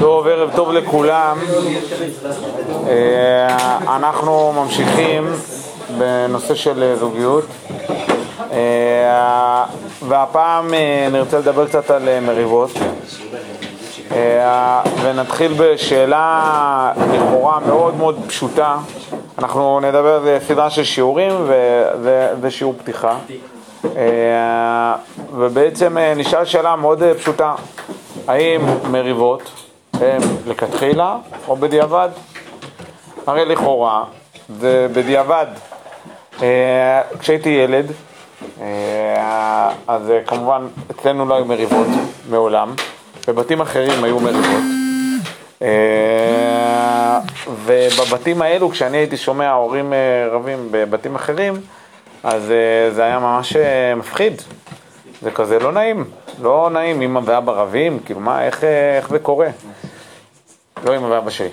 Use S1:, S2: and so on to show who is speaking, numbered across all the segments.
S1: טוב, ערב טוב לכולם. אה, אנחנו ממשיכים בנושא של זוגיות. אה, והפעם אה, נרצה לדבר קצת על מריבות. ונתחיל בשאלה לכאורה מאוד מאוד פשוטה. אנחנו נדבר על סדרה של שיעורים וזה שיעור פתיחה. ובעצם נשאל שאלה מאוד פשוטה. האם מריבות הן לכתחילה או בדיעבד? הרי לכאורה זה בדיעבד. אה, כשהייתי ילד, אה, אז אה, כמובן אצלנו לא היו מריבות מעולם, בבתים אחרים היו מריבות. ובבתים האלו, כשאני הייתי שומע הורים רבים בבתים אחרים, אז זה היה ממש מפחיד. זה כזה לא נעים. לא נעים, אמא ואבא רבים, כאילו מה, איך, איך זה קורה? לא אמא ואבא שלי.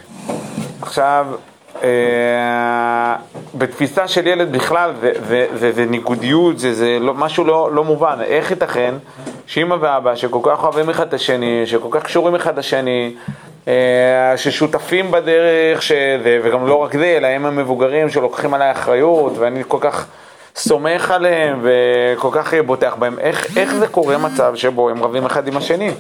S1: עכשיו, אה, בתפיסה של ילד בכלל, זה, זה, זה, זה ניגודיות, זה, זה לא, משהו לא, לא מובן. איך ייתכן שאמא ואבא, שכל כך אוהבים אחד את השני, שכל כך קשורים אחד לשני, אה, ששותפים בדרך, שזה, וגם לא רק זה, אלא הם המבוגרים שלוקחים עליי אחריות, ואני כל כך... סומך עליהם וכל כך בוטח בהם, איך, איך זה קורה מצב שבו הם רבים אחד עם השני?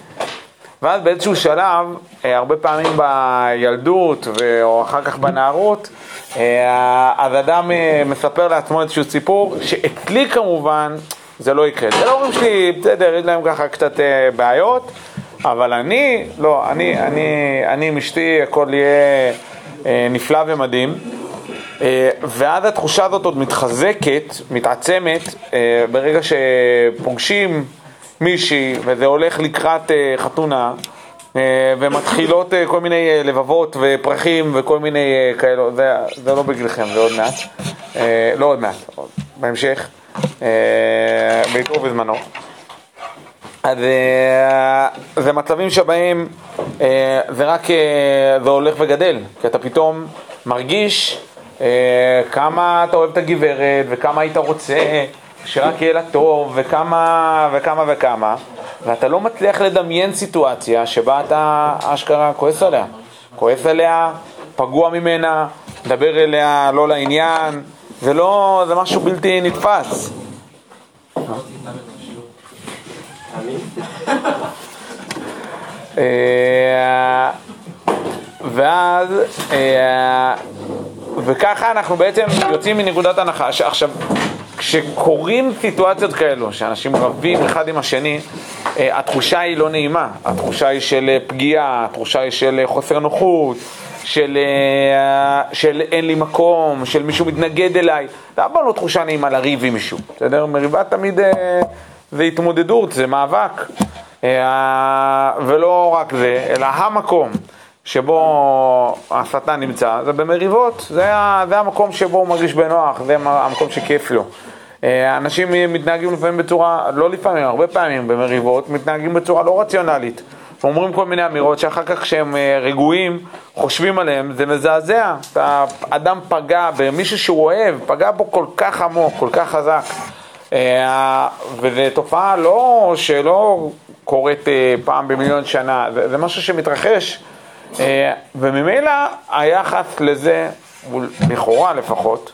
S1: ואז באיזשהו שלב, אה, הרבה פעמים בילדות או אחר כך בנערות, אה, אז אדם אה, מספר לעצמו איזשהו סיפור, שאצלי כמובן זה לא יקרה. זה לא אומרים שלי, בסדר, יש להם ככה קצת בעיות, אבל אני, לא, אני, אני, אני עם אשתי, הכל יהיה נפלא ומדהים. ואז התחושה הזאת עוד מתחזקת, מתעצמת, ברגע שפוגשים מישהי וזה הולך לקראת אה, חתונה ומתחילות כל מיני לבבות ופרחים וכל מיני כאלו, זה, זה לא בגללכם, זה עוד מעט, לא עוד מעט, בהמשך, בעיתו ובזמנו. אז זה מצבים שבהם זה רק, זה הולך וגדל, כי אתה פתאום מרגיש אה, כמה אתה אוהב את הגברת וכמה היית רוצה שרק יהיה לה טוב וכמה וכמה וכמה ואתה לא מצליח לדמיין סיטואציה שבה אתה אשכרה כועס עליה. כועס עליה, פגוע ממנה, מדבר אליה לא לעניין זה לא, זה משהו בלתי נתפס. אה, ואז אה, וככה אנחנו בעצם יוצאים מנקודת הנחה שעכשיו, כשקורים סיטואציות כאלו, שאנשים רבים אחד עם השני, אה, התחושה היא לא נעימה, התחושה היא של אה, פגיעה, התחושה היא של אה, חוסר נוחות, של, של אין לי מקום, של מישהו מתנגד אליי, זה אף לא תחושה נעימה לריב עם מישהו, בסדר? מריבה תמיד זה התמודדות, זה מאבק, ולא רק זה, אלא המקום. שבו השטן נמצא, זה במריבות, זה, זה המקום שבו הוא מרגיש בנוח, זה המקום שכיף לו. אה, אנשים מתנהגים לפעמים בצורה, לא לפעמים, הרבה פעמים במריבות, מתנהגים בצורה לא רציונלית. אומרים כל מיני אמירות שאחר כך כשהם אה, רגועים, חושבים עליהם, זה מזעזע. אדם פגע במישהו שהוא אוהב, פגע בו כל כך עמוק, כל כך חזק. אה, וזו תופעה לא, שלא קורית פעם במיליון שנה, זה, זה משהו שמתרחש. אה, וממילא היחס לזה, לכאורה לפחות,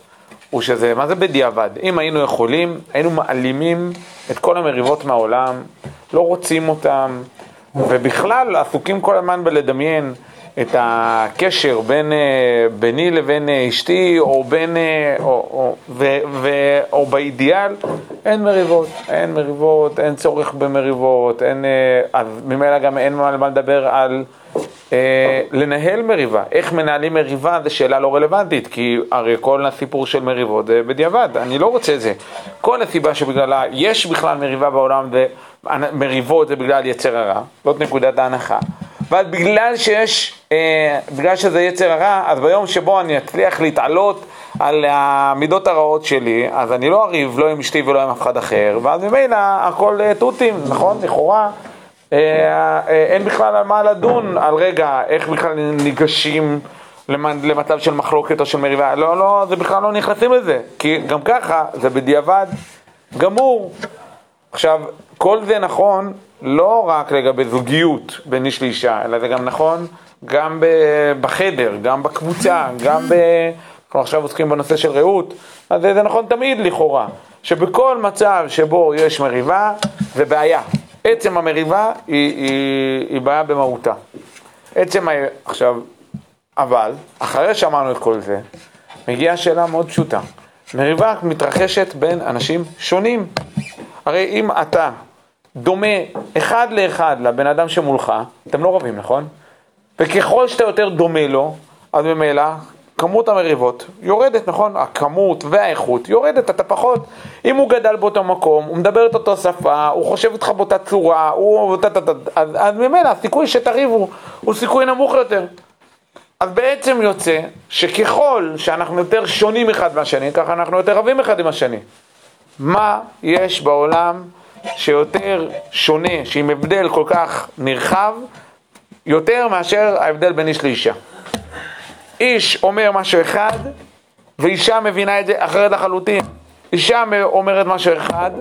S1: הוא שזה, מה זה בדיעבד? אם היינו יכולים, היינו מעלימים את כל המריבות מהעולם, לא רוצים אותם, ובכלל עסוקים כל הזמן בלדמיין את הקשר בין, אה, ביני לבין אה, אשתי, או בין, או, או, ו, ו, או באידיאל, אין מריבות, אין מריבות, אין צורך במריבות, אין, אז ממילא גם אין מה לדבר על לנהל מריבה. איך מנהלים מריבה זו שאלה לא רלוונטית, כי הרי כל הסיפור של מריבות זה בדיעבד, אני לא רוצה את זה. כל הסיבה שבגללה יש בכלל מריבה בעולם, זה, מריבות זה בגלל יצר הרע, זאת נקודת ההנחה. אבל בגלל שיש, אה, בגלל שזה יצר הרע, אז ביום שבו אני אצליח להתעלות על המידות הרעות שלי, אז אני לא אריב לא עם אשתי ולא עם אף אחד אחר, ואז ממילא הכל אה, תותים, נכון? לכאורה. אה, אה, אין בכלל על מה לדון, על רגע, איך בכלל ניגשים למצב של מחלוקת או של מריבה, לא, לא, זה בכלל לא נכנסים לזה, כי גם ככה זה בדיעבד גמור. עכשיו, כל זה נכון לא רק לגבי זוגיות בין איש לאישה, אלא זה גם נכון גם בחדר, גם בקבוצה, גם ב... אנחנו עכשיו עוסקים בנושא של רעות, אז זה נכון תמיד לכאורה, שבכל מצב שבו יש מריבה, זה בעיה. עצם המריבה היא, היא, היא בעיה במהותה. עצם ה... עכשיו, אבל, אחרי שאמרנו את כל זה, מגיעה שאלה מאוד פשוטה. מריבה מתרחשת בין אנשים שונים. הרי אם אתה דומה אחד לאחד לבן אדם שמולך, אתם לא רבים, נכון? וככל שאתה יותר דומה לו, אז ממילא כמות המריבות יורדת, נכון? הכמות והאיכות יורדת, אתה פחות. אם הוא גדל באותו מקום, הוא מדבר את אותו שפה, הוא חושב איתך באותה צורה, הוא... אז, אז ממילא הסיכוי שתריבו הוא סיכוי נמוך יותר. אז בעצם יוצא שככל שאנחנו יותר שונים אחד מהשני, ככה אנחנו יותר רבים אחד עם השני. מה יש בעולם שיותר שונה, שעם הבדל כל כך נרחב, יותר מאשר ההבדל בין איש לאישה. איש אומר משהו אחד, ואישה מבינה את זה אחרת לחלוטין. אישה אומרת משהו אחד,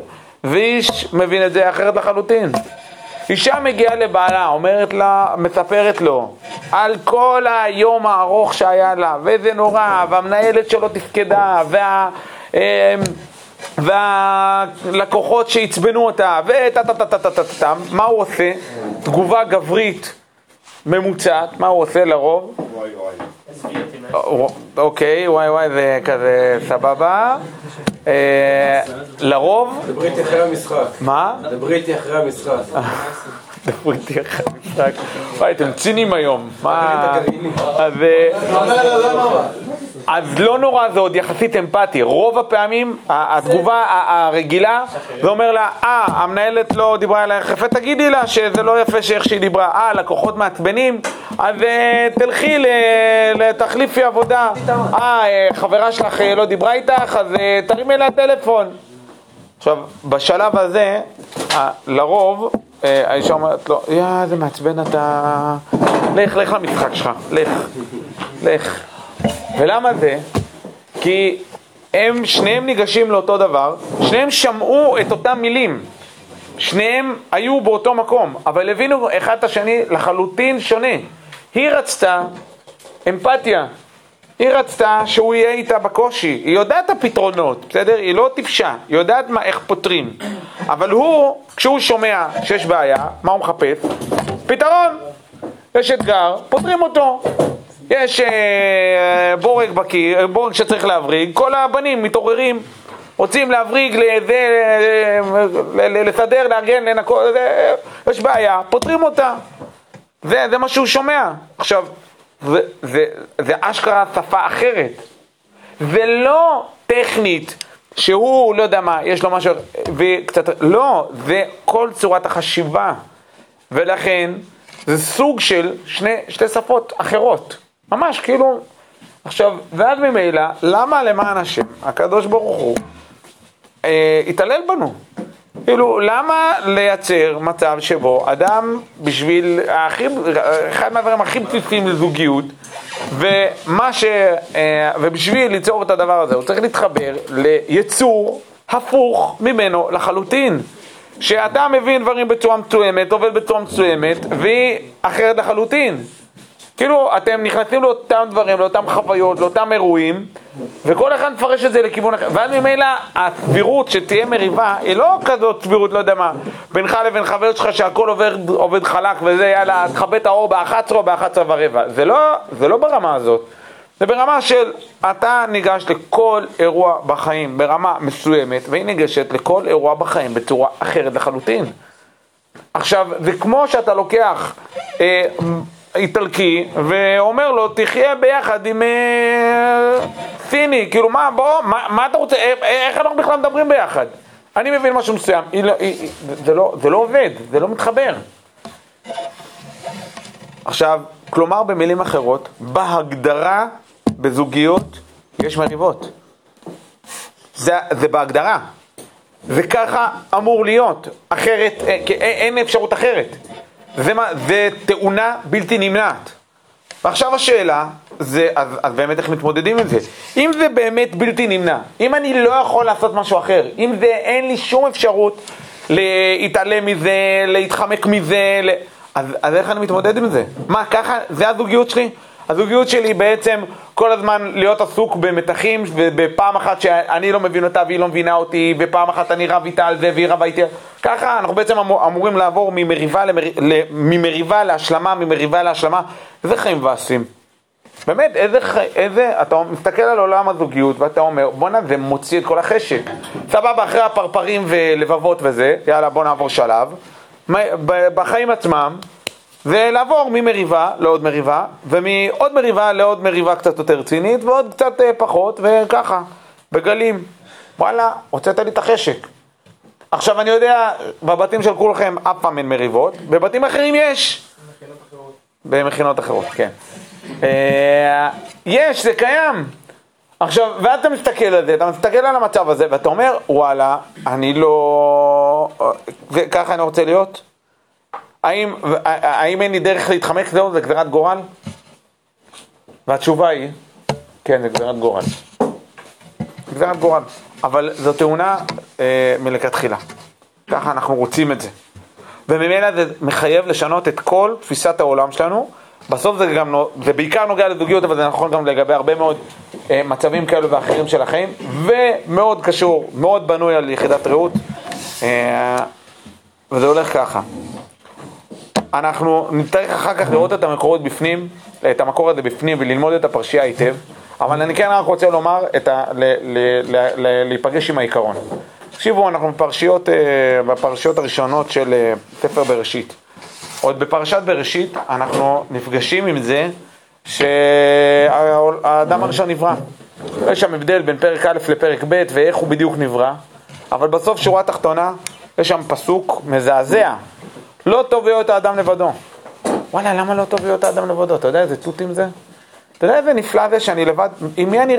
S1: ואיש מבין את זה אחרת לחלוטין. אישה מגיעה לבעלה, אומרת לה, מספרת לו על כל היום הארוך שהיה לה, ואיזה נורא, והמנהלת שלו תפקדה, וה... אמ, והלקוחות שעצבנו אותה, וטה טה טה טה טה טה טה, מה הוא עושה? תגובה גברית ממוצעת, מה הוא עושה לרוב? וואי וואי. אוקיי, וואי וואי זה כזה סבבה. אה, לרוב...
S2: דברי איתי אחרי המשחק.
S1: מה?
S2: דברי איתי אחרי המשחק.
S1: דברי איתי אחרי המשחק. וואי, אתם ציניים היום. מה... אז... אה, אז לא נורא זה עוד יחסית אמפתי, רוב הפעמים התגובה הרגילה זה אומר לה, אה, המנהלת לא דיברה אלייך יפה, תגידי לה שזה לא יפה שאיך שהיא דיברה, אה, לקוחות מעצבנים, אז אה, תלכי לתחליפי עבודה, אה, חברה שלך לא דיברה איתך, אז תרימי לה טלפון. עכשיו, בשלב הזה, לרוב, האישה אומרת לו, יא, איזה מעצבן אתה, לך, לך למשחק שלך, לך, לך. ולמה זה? כי הם שניהם ניגשים לאותו דבר, שניהם שמעו את אותם מילים, שניהם היו באותו מקום, אבל הבינו אחד את השני לחלוטין שונה. היא רצתה אמפתיה, היא רצתה שהוא יהיה איתה בקושי, היא יודעת את הפתרונות, בסדר? היא לא טיפשה, היא יודעת מה, איך פותרים. אבל הוא, כשהוא שומע שיש בעיה, מה הוא מחפש? פתרון. יש אתגר, פותרים אותו. יש אה, בורג בקיר, בורג שצריך להבריג, כל הבנים מתעוררים, רוצים להבריג, לסדר, לארגן, לנקות, יש בעיה, פותרים אותה. זה, זה מה שהוא שומע. עכשיו, זה, זה, זה אשכרה שפה אחרת. זה לא טכנית שהוא, לא יודע מה, יש לו משהו, וקצת, לא, זה כל צורת החשיבה. ולכן, זה סוג של שני, שתי שפות אחרות. ממש, כאילו... עכשיו, ואז ממילא, למה למען השם, הקדוש ברוך הוא, אה, התעלל בנו? כאילו, למה לייצר מצב שבו אדם, בשביל הכי, אחד מהדברים הכי בסיסיים לזוגיות, ומה ש... אה, ובשביל ליצור את הדבר הזה, הוא צריך להתחבר ליצור הפוך ממנו לחלוטין. שאתה מבין דברים בצורה מסוימת, עובד בצורה מסוימת, והיא אחרת לחלוטין. כאילו, אתם נכנסים לאותם דברים, לאותם חוויות, לאותם אירועים, וכל אחד מפרש את זה לכיוון אחר. ואז ממילא הסבירות שתהיה מריבה, היא לא כזאת סבירות, לא יודע מה, בינך לבין חבר שלך שהכל עובד, עובד חלק וזה, יאללה, תכבה את האור ב-11 או ב-11 ורבע. זה לא, זה לא ברמה הזאת. זה ברמה של אתה ניגש לכל אירוע בחיים ברמה מסוימת, והיא ניגשת לכל אירוע בחיים בצורה אחרת לחלוטין. עכשיו, זה כמו שאתה לוקח... אה, איטלקי, ואומר לו, תחיה ביחד עם אה, סיני, כאילו מה, בוא, מה, מה אתה רוצה, אה, אה, איך אנחנו בכלל מדברים ביחד? אני מבין משהו מסוים, היא לא, היא, זה, לא, זה לא עובד, זה לא מתחבר. עכשיו, כלומר במילים אחרות, בהגדרה בזוגיות יש מריבות. זה, זה בהגדרה. זה ככה אמור להיות, אחרת, אין אפשרות אחרת. זה, מה, זה תאונה בלתי נמנעת. ועכשיו השאלה, זה, אז, אז באמת איך מתמודדים עם זה? אם זה באמת בלתי נמנע, אם אני לא יכול לעשות משהו אחר, אם זה, אין לי שום אפשרות להתעלם מזה, להתחמק מזה, ל... אז, אז איך אני מתמודד עם זה? מה, ככה, זה הזוגיות שלי? הזוגיות שלי בעצם כל הזמן להיות עסוק במתחים, ובפעם אחת שאני לא מבין אותה והיא לא מבינה אותי, ופעם אחת אני רב איתה על זה והיא רבה איתי. ככה אנחנו בעצם אמור, אמורים לעבור ממריבה, למר, ממריבה להשלמה, ממריבה להשלמה. איזה חיים מבאסים. באמת, איזה, איזה, אתה מסתכל על עולם הזוגיות ואתה אומר, בואנה, זה מוציא את כל החשק. סבבה, אחרי הפרפרים ולבבות וזה, יאללה, בוא נעבור שלב. בחיים עצמם, ולעבור ממריבה לעוד מריבה, ומעוד מריבה לעוד מריבה קצת יותר רצינית, ועוד קצת אה, פחות, וככה, בגלים. וואלה, הוצאת לי את החשק. עכשיו אני יודע, בבתים של כולכם אף פעם אין מריבות, בבתים אחרים יש. במכינות אחרות. במכינות אחרות, כן. אה, יש, זה קיים. עכשיו, ואתה מסתכל על זה, אתה מסתכל על המצב הזה, ואתה אומר, וואלה, אני לא... וככה אני רוצה להיות? האם, האם אין לי דרך להתחמק? זהו, זה גזירת גורל? והתשובה היא, כן, זה גזירת גורל. גזירת גורל. אבל זו תאונה אה, מלכתחילה. ככה אנחנו רוצים את זה. וממילא זה מחייב לשנות את כל תפיסת העולם שלנו. בסוף זה גם, זה בעיקר נוגע לזוגיות, אבל זה נכון גם לגבי הרבה מאוד אה, מצבים כאלו ואחרים של החיים, ומאוד קשור, מאוד בנוי על יחידת רעות, אה, וזה הולך ככה. אנחנו נצטרך אחר כך לראות את המקורות בפנים, את המקור הזה בפנים וללמוד את הפרשייה היטב, אבל אני כן רק רוצה לומר, ה, ל, ל, ל, ל, להיפגש עם העיקרון. תקשיבו, אנחנו בפרשיות, אה, בפרשיות הראשונות של אה, ספר בראשית. עוד בפרשת בראשית אנחנו נפגשים עם זה שהאדם הראשון נברא. יש שם הבדל בין פרק א' לפרק ב' ואיך הוא בדיוק נברא, אבל בסוף שורה תחתונה יש שם פסוק מזעזע לא טוב להיות האדם לבדו. וואלה, למה לא טוב להיות האדם לבדו? אתה יודע איזה תותים זה? אתה יודע איזה נפלא זה שאני לבד? עם מי אני...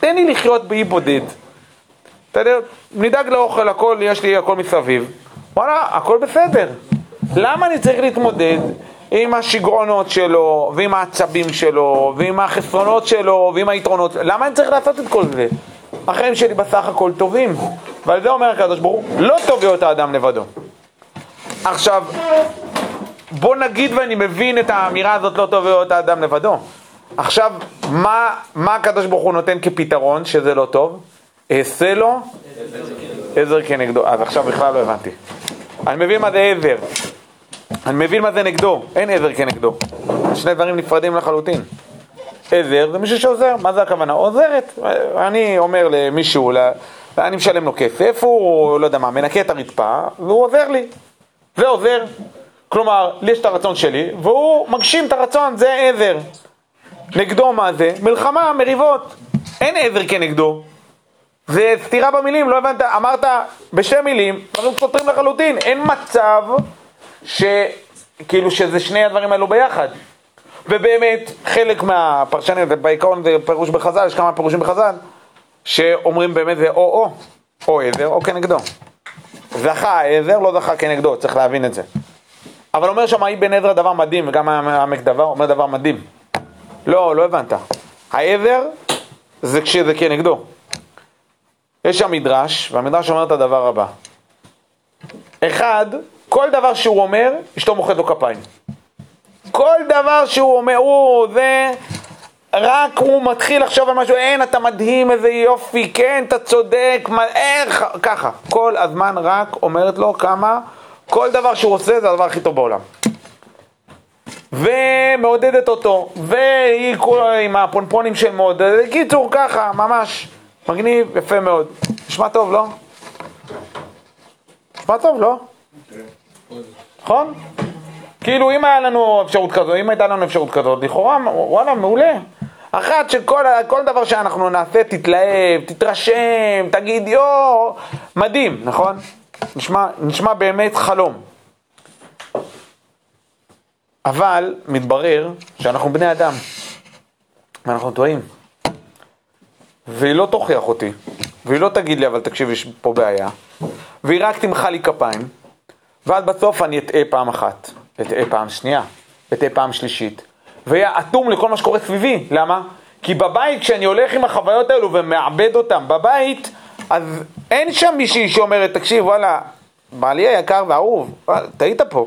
S1: תן לי לחיות באי בודד. אתה יודע, נדאג לאוכל, הכל, יש לי הכל מסביב. וואלה, הכל בסדר. למה אני צריך להתמודד עם השיגעונות שלו, ועם העצבים שלו, ועם החסרונות שלו, ועם היתרונות? למה אני צריך לעשות את כל זה? החיים שלי בסך הכל טובים. ועל זה אומר הקדוש ברוך הוא, לא טוב להיות האדם לבדו. עכשיו, בוא נגיד ואני מבין את האמירה הזאת לא טוב להיות האדם לבדו. עכשיו, מה, מה הקדוש ברוך הוא נותן כפתרון שזה לא טוב? אעשה לו עזר כנגדו. אז עכשיו בכלל לא הבנתי. אני מבין מה זה עזר. אני מבין מה זה נגדו. אין עזר כנגדו. שני דברים נפרדים לחלוטין. עזר זה מישהו שעוזר. מה זה הכוונה? עוזרת. אני אומר למישהו, אני משלם לו כסף, הוא, לא יודע מה, מנקה את הרצפה, והוא עוזר לי. זה עוזר. כלומר, לי יש את הרצון שלי, והוא מגשים את הרצון, זה עבר. נגדו מה זה? מלחמה, מריבות. אין עבר כנגדו. זה סתירה במילים, לא הבנת? אמרת בשתי מילים, אנחנו סותרים לחלוטין. אין מצב ש... כאילו שזה שני הדברים האלו ביחד. ובאמת, חלק מהפרשנים, בעיקרון זה פירוש בחז"ל, יש כמה פירושים בחז"ל, שאומרים באמת זה או-או, או עזר או כנגדו. זכה העזר, לא זכה כנגדו, צריך להבין את זה. אבל אומר שם האי בן עזרא דבר מדהים, וגם העמק דבר אומר דבר מדהים. לא, לא הבנת. העזר זה כשזה כנגדו. יש שם מדרש, והמדרש אומר את הדבר הבא. אחד, כל דבר שהוא אומר, אשתו מוחאת לו כפיים. כל דבר שהוא אומר, הוא, זה, רק הוא מתחיל לחשוב על משהו, אין, אתה מדהים, איזה יופי, כן, אתה צודק, מה, איך, ככה. כל הזמן רק אומרת לו כמה, כל דבר שהוא עושה זה הדבר הכי טוב בעולם. ומעודדת אותו, והיא עם הפונפונים של מעודדת, קיצור ככה, ממש, מגניב, יפה מאוד. נשמע טוב, לא? נשמע טוב, לא? נכון? כאילו אם היה לנו אפשרות כזו, אם הייתה לנו אפשרות כזאת, לכאורה, וואלה, מעולה. אחת שכל דבר שאנחנו נעשה תתלהב, תתרשם, תגיד יואו, מדהים, נכון? נשמע, נשמע באמת חלום. אבל מתברר שאנחנו בני אדם, ואנחנו טועים. והיא לא תוכיח אותי, והיא לא תגיד לי, אבל תקשיב, יש פה בעיה, והיא רק תמחא לי כפיים, ואז בסוף אני אטעה פעם אחת, אטעה פעם שנייה, אטעה פעם שלישית, והיה אטום לכל מה שקורה סביבי. למה? כי בבית, כשאני הולך עם החוויות האלו ומאבד אותן בבית, אז אין שם מישהי שאומרת, תקשיב, וואלה, בעלי היקר והאהוב, טעית פה.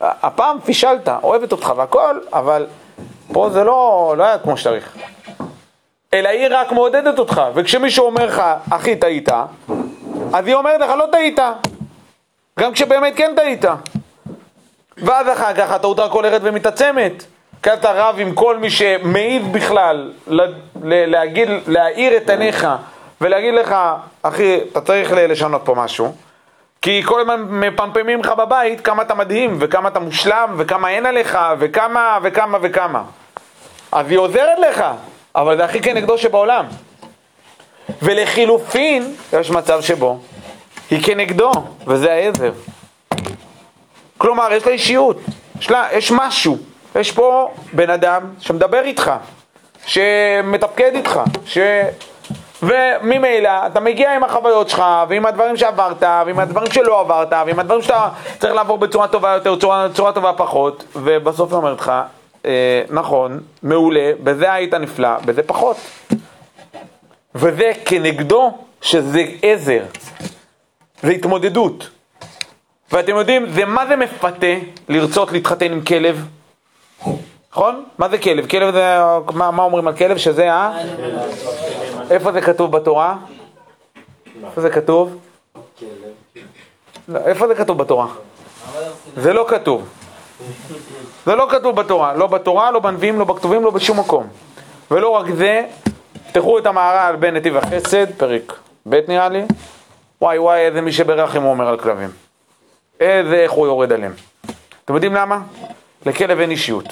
S1: הפעם פישלת, אוהבת אותך והכל, אבל פה זה לא, לא היה כמו שצריך. אלא היא רק מעודדת אותך, וכשמישהו אומר לך, אחי, טעית, אז היא אומרת לך, לא טעית. גם כשבאמת כן טעית. ואז אחר כך הטעות רק הולכת ומתעצמת. אתה רב עם כל מי שמעיד בכלל להגיד, להאיר את עיניך ולהגיד לך, אחי, אתה צריך לשנות פה משהו. כי כל הזמן מפמפמים לך בבית כמה אתה מדהים, וכמה אתה מושלם, וכמה אין עליך, וכמה וכמה וכמה. אז היא עוזרת לך, אבל זה הכי כנגדו שבעולם. ולחילופין, יש מצב שבו היא כנגדו, וזה העזר. כלומר, יש לה אישיות, יש, לה, יש משהו, יש פה בן אדם שמדבר איתך, שמתפקד איתך, ש... וממילא אתה מגיע עם החוויות שלך, ועם הדברים שעברת, ועם הדברים שלא עברת, ועם הדברים שאתה צריך לעבור בצורה טובה יותר, צורה, צורה טובה פחות, ובסוף היא אומרת לך, אה, נכון, מעולה, בזה היית נפלא, בזה פחות. וזה כנגדו שזה עזר, זה התמודדות. ואתם יודעים, זה מה זה מפתה לרצות להתחתן עם כלב? נכון? מה זה כלב? כלב זה, מה, מה אומרים על כלב? שזה ה... איפה זה כתוב בתורה? איפה זה כתוב? לא, איפה זה כתוב בתורה? זה לא כתוב. זה לא כתוב בתורה, לא בתורה, לא בנביאים, לא בכתובים, לא בשום מקום. ולא רק זה, תפתחו את המהר"ל בין נתיב החסד, פרק ב' נראה לי, וואי וואי איזה מי שברחם הוא אומר על כלבים. איזה איך הוא יורד עליהם. אתם יודעים למה? לכלב אין אישיות.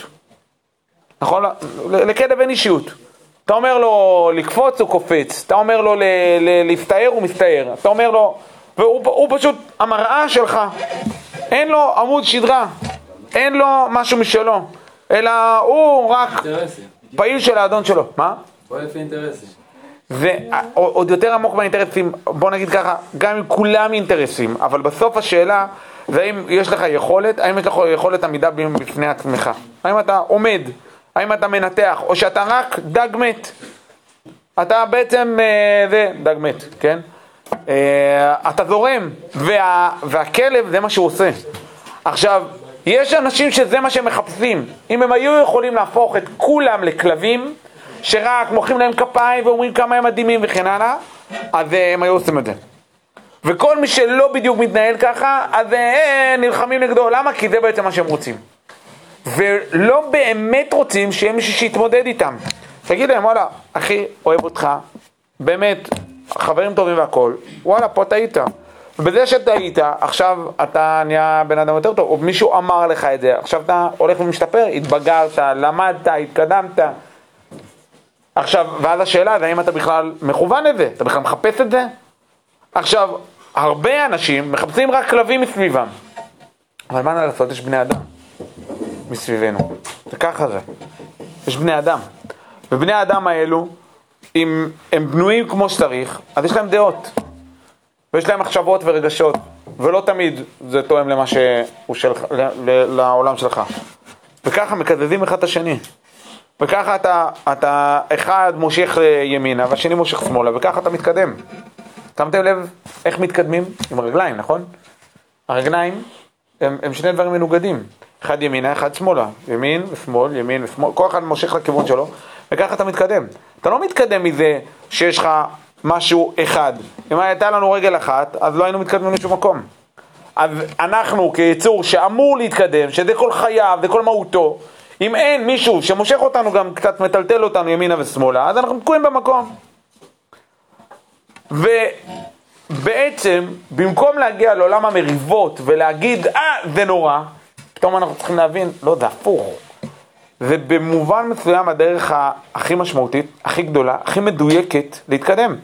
S1: נכון? לכלב אין אישיות. אתה אומר לו לקפוץ, הוא קופץ. אתה אומר לו להסתער, הוא מסתער. אתה אומר לו... והוא פשוט המראה שלך. אין לו עמוד שדרה. אין לו משהו משלו. אלא הוא רק פעיל של האדון שלו. מה?
S2: פועל לפי אינטרסים.
S1: ועוד יותר עמוק באינטרסים, בוא נגיד ככה, גם אם כולם אינטרסים, אבל בסוף השאלה זה האם יש לך יכולת, האם יש לך יכולת עמידה בפני עצמך. האם אתה עומד, האם אתה מנתח, או שאתה רק דג מת. אתה בעצם, אה, זה, דג מת, כן? אה, אתה זורם, וה, והכלב זה מה שהוא עושה. עכשיו, יש אנשים שזה מה שהם מחפשים. אם הם היו יכולים להפוך את כולם לכלבים, שרק מוחאים להם כפיים ואומרים כמה הם מדהימים וכן הלאה, אז אה, הם היו עושים את זה. וכל מי שלא בדיוק מתנהל ככה, אז אה, נלחמים נגדו. למה? כי זה בעצם מה שהם רוצים. ולא באמת רוצים שיהיה מישהו שיתמודד איתם. תגיד להם, וואלה, אחי, אוהב אותך, באמת, חברים טובים והכול, וואלה, פה טעית. ובזה שטעית, עכשיו אתה נהיה בן אדם יותר טוב, או מישהו אמר לך את זה, עכשיו אתה הולך ומשתפר, התבגרת, למדת, התקדמת. עכשיו, ואז השאלה זה האם אתה בכלל מכוון לזה, אתה בכלל מחפש את זה? עכשיו, הרבה אנשים מחפשים רק כלבים מסביבם. אבל מה לעשות, יש בני אדם מסביבנו. זה ככה זה. יש בני אדם. ובני האדם האלו, אם הם בנויים כמו שצריך, אז יש להם דעות. ויש להם מחשבות ורגשות. ולא תמיד זה תואם למה שהוא שלך, לעולם שלך. וככה מקזזים אחד את השני. וככה אתה, אתה אחד מושך ימינה והשני מושך שמאלה, וככה אתה מתקדם. שמתם לב איך מתקדמים? עם הרגליים, נכון? הרגליים הם, הם שני דברים מנוגדים. אחד ימינה, אחד שמאלה. ימין ושמאל, ימין ושמאל, כל אחד מושך לכיוון שלו, וככה אתה מתקדם. אתה לא מתקדם מזה שיש לך משהו אחד. אם הייתה לנו רגל אחת, אז לא היינו מתקדמים לשום מקום. אז אנחנו כיצור שאמור להתקדם, שזה כל חייו, זה כל מהותו, אם אין מישהו שמושך אותנו גם קצת מטלטל אותנו ימינה ושמאלה, אז אנחנו תקועים במקום. ובעצם, במקום להגיע לעולם המריבות ולהגיד, אה, זה נורא, פתאום אנחנו צריכים להבין, לא, זה הפוך. זה במובן מסוים הדרך הכי משמעותית, הכי גדולה, הכי מדויקת להתקדם.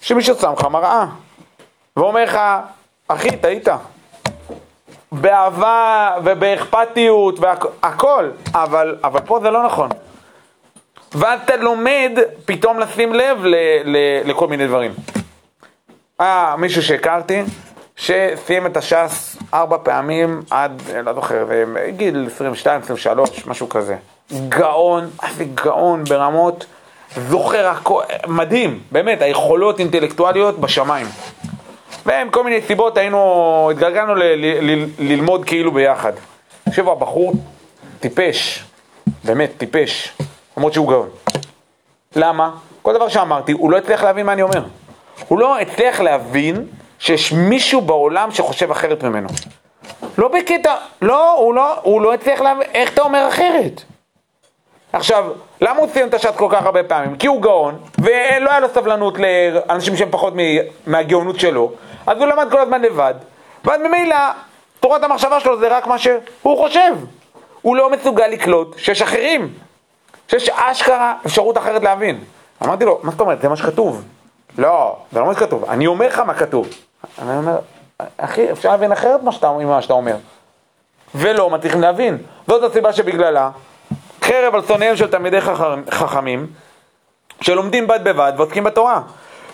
S1: שמישהו שם לך מראה ואומר לך, אחי, טעית. באהבה ובאכפתיות והכל, אבל, אבל פה זה לא נכון. ואז אתה לומד פתאום לשים לב ל, ל, לכל מיני דברים. אה, מישהו שהכרתי, שסיים את הש"ס ארבע פעמים עד, לא זוכר, גיל 22, 23, משהו כזה. גאון, איזה גאון ברמות, זוכר הכל, מדהים, באמת, היכולות אינטלקטואליות בשמיים. ומכל מיני סיבות היינו, התגלגלנו ללמוד כאילו ביחד. יושב הבחור טיפש, באמת טיפש, למרות שהוא גאון. למה? כל דבר שאמרתי, הוא לא הצליח להבין מה אני אומר. הוא לא הצליח להבין שיש מישהו בעולם שחושב אחרת ממנו. לא בקטע, לא, הוא לא, הוא לא הצליח להבין, איך אתה אומר אחרת? עכשיו, למה הוא סיים את השעת כל כך הרבה פעמים? כי הוא גאון, ולא היה לו סבלנות לאנשים שהם פחות מהגאונות שלו, אז הוא למד כל הזמן לבד, ואז ממילא תורת המחשבה שלו זה רק מה שהוא חושב. הוא לא מסוגל לקלוט שיש אחרים, שיש אשכרה אפשרות אחרת להבין. אמרתי לו, מה זאת אומרת? זה מה שכתוב. לא, זה לא מה שכתוב, אני אומר לך מה כתוב. אני אומר, אחי, אפשר להבין אחרת מה שאתה, שאתה אומר. ולא מצליחים להבין. זאת הסיבה שבגללה חרב על שונאיהם של תלמידי חכמים שלומדים בד בבד ועוסקים בתורה.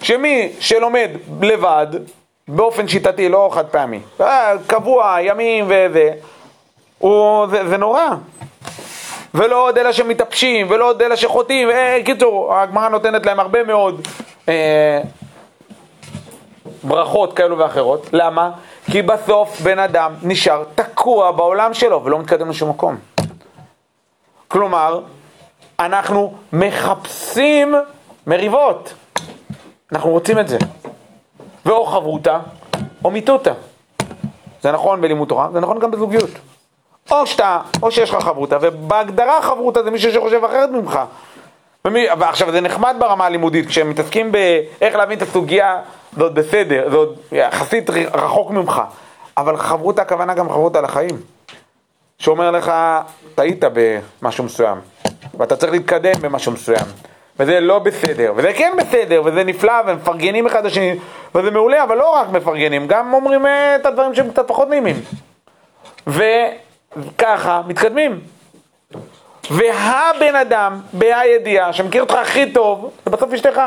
S1: שמי שלומד לבד באופן שיטתי, לא חד פעמי, אה, קבוע, ימים וזה, הוא, זה, זה נורא. ולא עוד אלה שמתאפשים, ולא עוד אלה שחוטאים, אה, קיצור, הגמרא נותנת להם הרבה מאוד אה, ברכות כאלו ואחרות. למה? כי בסוף בן אדם נשאר תקוע בעולם שלו ולא מתקדם לשום מקום. כלומר, אנחנו מחפשים מריבות. אנחנו רוצים את זה. ואו חברותה או מיתותא. זה נכון בלימוד תורה, זה נכון גם בזוגיות. או שאתה, או שיש לך חברותה, ובהגדרה חברותה זה מישהו שחושב אחרת ממך. ומי, ועכשיו זה נחמד ברמה הלימודית, כשהם מתעסקים באיך להבין את הסוגיה, זה עוד בסדר, זה עוד יחסית רחוק ממך. אבל חברותה הכוונה גם חברותה לחיים. שאומר לך, טעית במשהו מסוים, ואתה צריך להתקדם במשהו מסוים, וזה לא בסדר, וזה כן בסדר, וזה נפלא, ומפרגנים אחד לשני, וזה מעולה, אבל לא רק מפרגנים, גם אומרים אה, את הדברים שהם קצת פחות נעימים. וככה מתקדמים. והבן אדם, בהידיעה, שמכיר אותך הכי טוב, זה בסוף אשתך.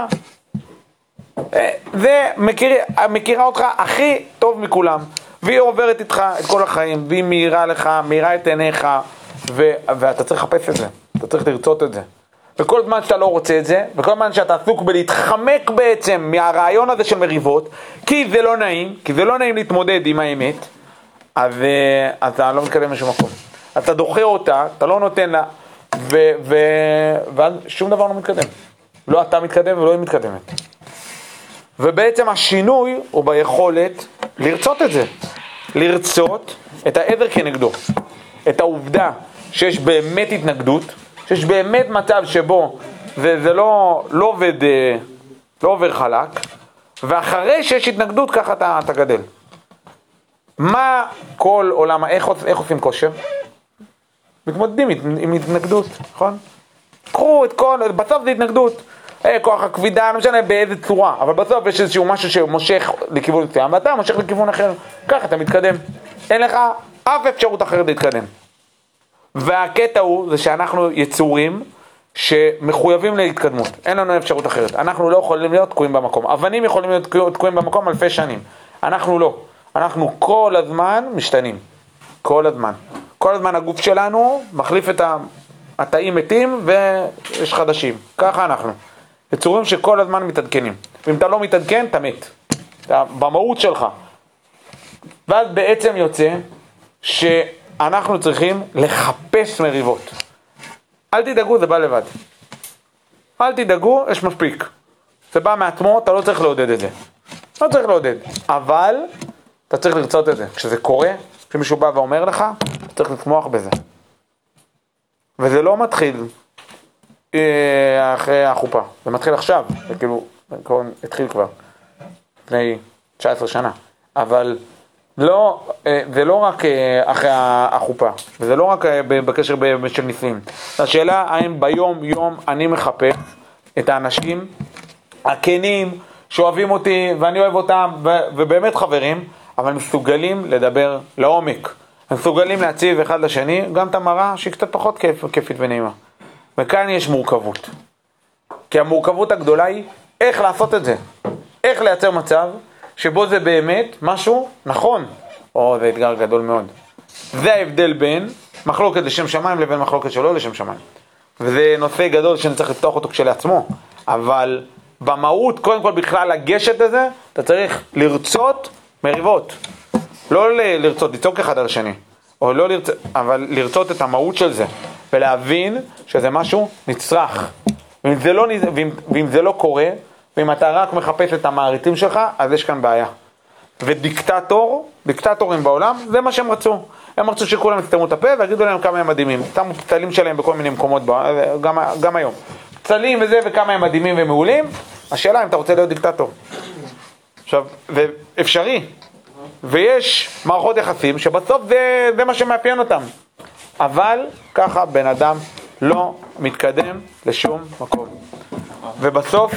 S1: אה, זה מכיר, מכירה אותך הכי טוב מכולם, והיא עוברת איתך את כל החיים, והיא מאירה לך, מאירה את עיניך, ו, ואתה צריך לחפש את זה, אתה צריך לרצות את זה. וכל זמן שאתה לא רוצה את זה, וכל זמן שאתה עסוק בלהתחמק בעצם מהרעיון הזה של מריבות, כי זה לא נעים, כי זה לא נעים להתמודד עם האמת, אז, אה, אתה לא מתקדם לשום מקום. אתה דוחה אותה, אתה לא נותן לה, ו, ו, ואז שום דבר לא מתקדם. לא אתה מתקדם ולא היא מתקדמת. ובעצם השינוי הוא ביכולת לרצות את זה. לרצות את העדר כנגדו. את העובדה שיש באמת התנגדות, שיש באמת מצב שבו זה, זה לא, לא עובד, אה, לא עובר חלק, ואחרי שיש התנגדות ככה אתה, אתה גדל. מה כל עולם, איך, איך עושים כושר? מתמודדים עם התנגדות, נכון? קחו את כל, בסוף זה התנגדות. אה, כוח הכבידה, לא משנה באיזה צורה, אבל בסוף יש איזשהו משהו שמושך לכיוון מסוים, ואתה מושך לכיוון אחר, ככה אתה מתקדם. אין לך אף אפשרות אחרת להתקדם. והקטע הוא, זה שאנחנו יצורים שמחויבים להתקדמות, אין לנו אפשרות אחרת. אנחנו לא יכולים להיות תקועים במקום. אבנים יכולים להיות תקועים במקום אלפי שנים. אנחנו לא. אנחנו כל הזמן משתנים. כל הזמן. כל הזמן הגוף שלנו מחליף את. התאים מתים ויש חדשים. ככה אנחנו. יצורים שכל הזמן מתעדכנים. ואם אתה לא מתעדכן, אתה מת. במהות שלך. ואז בעצם יוצא שאנחנו צריכים לחפש מריבות. אל תדאגו, זה בא לבד. אל תדאגו, יש מספיק. זה בא מעצמו, אתה לא צריך לעודד את זה. לא צריך לעודד. אבל אתה צריך לרצות את זה. כשזה קורה, כשמישהו בא ואומר לך, אתה צריך לתמוך בזה. וזה לא מתחיל אה, אחרי החופה, זה מתחיל עכשיו, זה כאילו, התחיל כבר, לפני 19 שנה, אבל לא, אה, זה לא רק אה, אחרי החופה, וזה לא רק אה, בקשר של נישואים, השאלה האם ביום יום אני מחפש את האנשים הכנים שאוהבים אותי ואני אוהב אותם ובאמת חברים, אבל מסוגלים לדבר לעומק, מסוגלים להציב אחד לשני גם את המראה שהיא קצת פחות כיף, כיפית ונעימה. וכאן יש מורכבות. כי המורכבות הגדולה היא איך לעשות את זה. איך לייצר מצב שבו זה באמת משהו נכון. או, זה אתגר גדול מאוד. זה ההבדל בין מחלוקת לשם שמיים לבין מחלוקת שלא לשם שמיים. וזה נושא גדול שאני צריך לפתוח אותו כשלעצמו, אבל במהות, קודם כל בכלל לגשת לזה, אתה צריך לרצות מריבות. לא לרצות, לצעוק אחד על השני, או לא לרצות, אבל לרצות את המהות של זה, ולהבין שזה משהו נצרך. ואם זה לא, ואם, ואם זה לא קורה, ואם אתה רק מחפש את המעריצים שלך, אז יש כאן בעיה. ודיקטטור, דיקטטורים בעולם, זה מה שהם רצו. הם רצו שכולם יסתמו את הפה ויגידו להם כמה הם מדהימים. שמו פצלים שלהם בכל מיני מקומות, גם, גם היום. פצלים וזה וכמה הם מדהימים ומעולים, השאלה אם אתה רוצה להיות דיקטטור. עכשיו, זה אפשרי. ויש מערכות יחסים שבסוף זה, זה מה שמאפיין אותם. אבל ככה בן אדם לא מתקדם לשום מקום. ובסוף,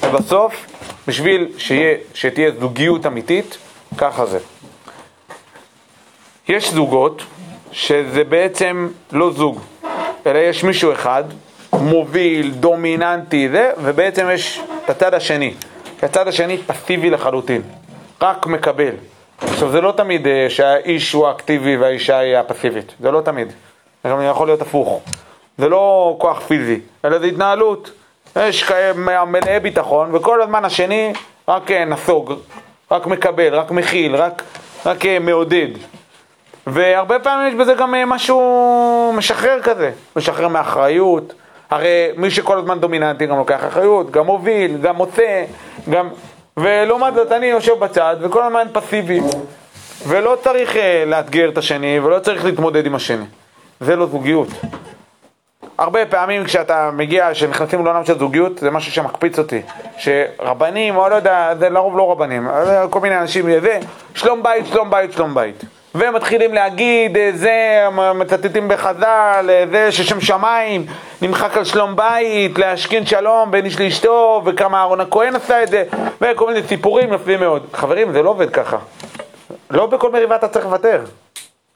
S1: ובסוף, בשביל שיה, שתהיה זוגיות אמיתית, ככה זה. יש זוגות שזה בעצם לא זוג, אלא יש מישהו אחד, מוביל, דומיננטי, זה, ובעצם יש את הצד השני. הצד השני פסיבי לחלוטין, רק מקבל. עכשיו, זה לא תמיד אה, שהאיש הוא האקטיבי והאישה היא הפסיבית, זה לא תמיד. זה גם יכול להיות הפוך. זה לא כוח פיזי, אלא זה התנהלות. יש מלאי ביטחון, וכל הזמן השני רק אה, נסוג, רק מקבל, רק מכיל, רק, רק אה, מעודד. והרבה פעמים יש בזה גם אה, משהו משחרר כזה, משחרר מאחריות. הרי מי שכל הזמן דומיננטי גם לוקח אחריות, גם מוביל, גם מוצא, גם... ולעומת זאת אני יושב בצד וכל הזמן פסיבי. ולא צריך לאתגר את השני ולא צריך להתמודד עם השני. זה לא זוגיות. הרבה פעמים כשאתה מגיע, כשנכנסים לעולם של זוגיות, זה משהו שמקפיץ אותי. שרבנים, או לא יודע, זה לרוב לא רבנים, זה כל מיני אנשים, זה, שלום בית, שלום בית, שלום בית. ומתחילים להגיד, אה, זה, מצטטים בחז"ל, אה, זה ששם שמיים, נמחק על שלום בית, להשכין שלום בין איש לאשתו, וכמה אהרון הכהן עשה את זה, וכל מיני סיפורים יפים מאוד. חברים, זה לא עובד ככה. לא בכל מריבה אתה צריך לוותר.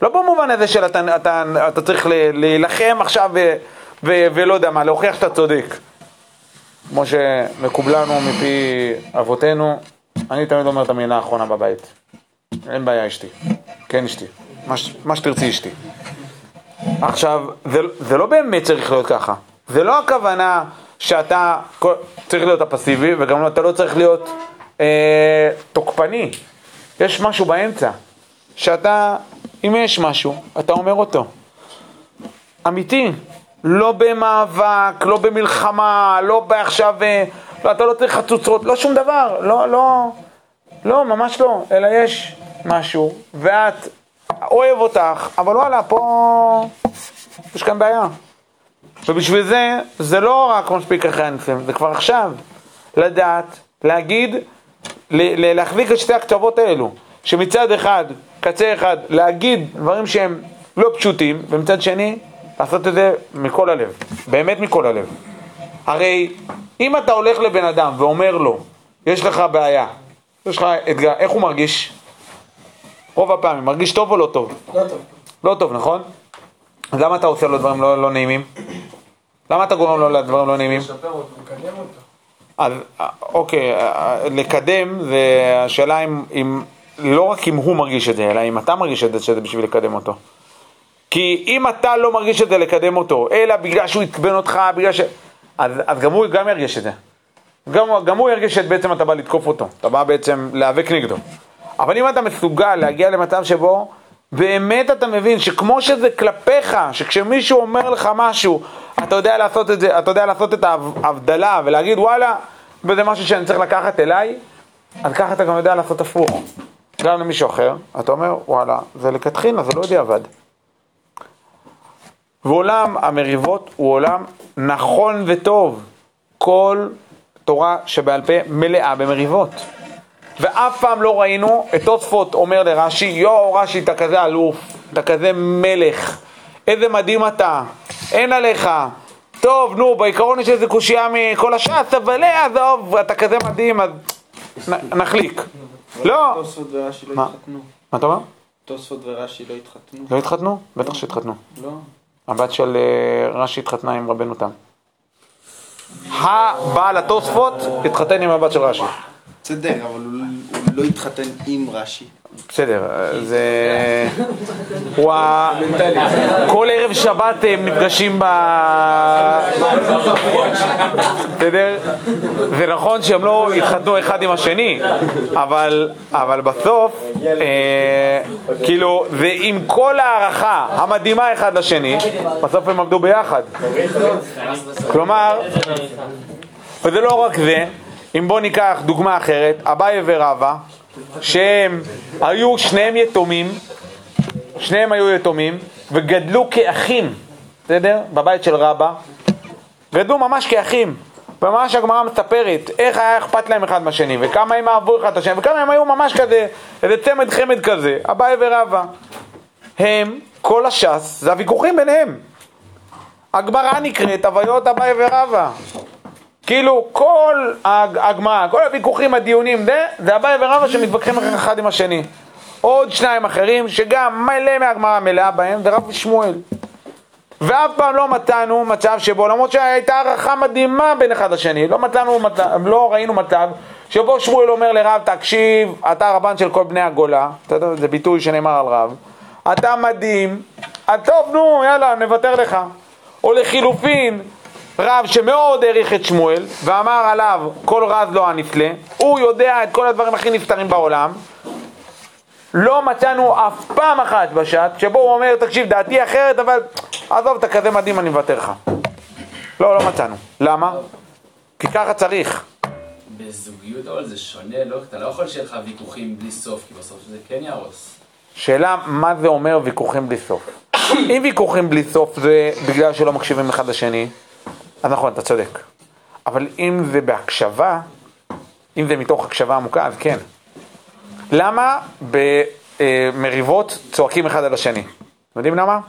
S1: לא במובן הזה של אתה, אתה, אתה צריך להילחם עכשיו ו, ולא יודע מה, להוכיח שאתה צודק. כמו שמקובל לנו מפי אבותינו, אני תמיד אומר את המילה האחרונה בבית. אין בעיה אשתי. כן אשתי. מה, מה שתרצי אשתי. עכשיו, זה, זה לא באמת צריך להיות ככה. זה לא הכוונה שאתה צריך להיות הפסיבי, וגם אתה לא צריך להיות אה, תוקפני. יש משהו באמצע, שאתה, אם יש משהו, אתה אומר אותו. אמיתי. לא במאבק, לא במלחמה, לא בעכשיו, אה, לא, אתה לא צריך חצוצרות, לא שום דבר, לא, לא, לא, ממש לא, אלא יש משהו, ואת אוהב אותך, אבל וואלה, פה יש כאן בעיה. ובשביל זה, זה לא רק מספיק אחרי הניסים, זה כבר עכשיו. לדעת, להגיד, להחזיק את שתי הקצוות האלו, שמצד אחד, קצה אחד, להגיד דברים שהם לא פשוטים, ומצד שני, לעשות את זה מכל הלב, באמת מכל הלב. הרי אם אתה הולך לבן אדם ואומר לו, יש לך בעיה, יש לך אתגר, איך הוא מרגיש? רוב הפעמים, מרגיש טוב או לא טוב?
S2: לא טוב.
S1: לא טוב, נכון? אז למה אתה עושה לו דברים לא, לא נעימים? למה אתה גורם לו לדברים לא נעימים? אז אה, אוקיי, אה, לקדם זה השאלה אם, אם, לא רק אם הוא מרגיש את זה, אלא אם אתה מרגיש את זה שזה בשביל לקדם אותו. כי אם אתה לא מרגיש את זה לקדם אותו, אלא בגלל שהוא עצבן אותך, בגלל ש... אז, אז גם הוא גם ירגיש את זה. גם, גם הוא ירגיש שבעצם אתה בא לתקוף אותו, אתה בא בעצם להיאבק נגדו. אבל אם אתה מסוגל להגיע למצב שבו באמת אתה מבין שכמו שזה כלפיך, שכשמישהו אומר לך משהו, אתה יודע לעשות את זה, אתה יודע לעשות את ההבדלה ולהגיד וואלה, וזה משהו שאני צריך לקחת אליי, אז ככה אתה גם יודע לעשות הפוך. גם למישהו אחר, אתה אומר וואלה, זה לכתחילה, זה לא בדיעבד. ועולם המריבות הוא עולם נכון וטוב. כל תורה שבעל פה מלאה במריבות. ואף פעם לא ראינו את תוספות אומר לרש"י, יואו רש"י, אתה כזה אלוף, אתה כזה מלך, איזה מדהים אתה, אין עליך. טוב, נו, בעיקרון יש איזה קושייה מכל הש"ס, אבל אה, עזוב, אתה כזה מדהים, אז נחליק. לא.
S3: תוספות ורש"י לא? התחתנו.
S1: מה אתה אומר?
S3: תוספות ורש"י לא התחתנו.
S1: לא התחתנו? בטח שהתחתנו.
S3: לא.
S1: הבת של אה, רש"י התחתנה עם רבנו תם. הבעל התוספות התחתן עם הבת של רש"י.
S3: בסדר, אבל הוא הוא לא התחתן עם רש"י.
S1: בסדר, זה... הוא ה... כל ערב שבת הם נפגשים ב... בסדר? זה נכון שהם לא התחתנו אחד עם השני, אבל, אבל בסוף, אה, כאילו, ועם כל הערכה המדהימה אחד לשני, בסוף הם עבדו ביחד. כלומר, וזה לא רק זה, אם בוא ניקח דוגמה אחרת, אביי ורבא, שהם היו שניהם יתומים, שניהם היו יתומים, וגדלו כאחים, בסדר? בבית של רבא, גדלו ממש כאחים. ממש הגמרא מספרת איך היה אכפת להם אחד מהשני, וכמה הם אהבו אחד את השני, וכמה הם היו ממש כזה, איזה צמד חמד כזה, אביי ורבא. הם, כל הש"ס, זה הוויכוחים ביניהם. הגמרא נקראת הוויות אביי ורבא. כאילו כל הג- הגמרא, כל הוויכוחים, הדיונים, זה, זה אביי ורבא שמתווכחים אחד עם השני. עוד שניים אחרים שגם מלא מהגמרא מלאה בהם, זה רב ושמואל. ואף פעם לא מצאנו מצב שבו, למרות שהייתה הערכה מדהימה בין אחד לשני, לא מצאנו, מצב, לא ראינו מצב שבו שמואל אומר לרב, תקשיב, אתה רבן של כל בני הגולה, אתה יודע, זה ביטוי שנאמר על רב, אתה מדהים, טוב, נו, יאללה, נוותר לך. או לחילופין, רב שמאוד העריך את שמואל, ואמר עליו, כל רז לא הנפלא, הוא יודע את כל הדברים הכי נפתרים בעולם, לא מצאנו אף פעם אחת בשעת שבו הוא אומר, תקשיב, דעתי אחרת, אבל עזוב, אתה כזה מדהים, אני מוותר לך. לא, לא מצאנו. למה? כי ככה צריך.
S4: בזוגיות אבל זה שונה, לא? אתה לא יכול שיהיה לך ויכוחים בלי סוף, כי בסוף זה כן יהרוס.
S1: שאלה, מה זה אומר ויכוחים בלי סוף? אם ויכוחים בלי סוף זה בגלל שלא מקשיבים אחד לשני, אז נכון, אתה צודק. אבל אם זה בהקשבה, אם זה מתוך הקשבה עמוקה, אז כן. למה במריבות צועקים אחד על השני? אתם יודעים למה?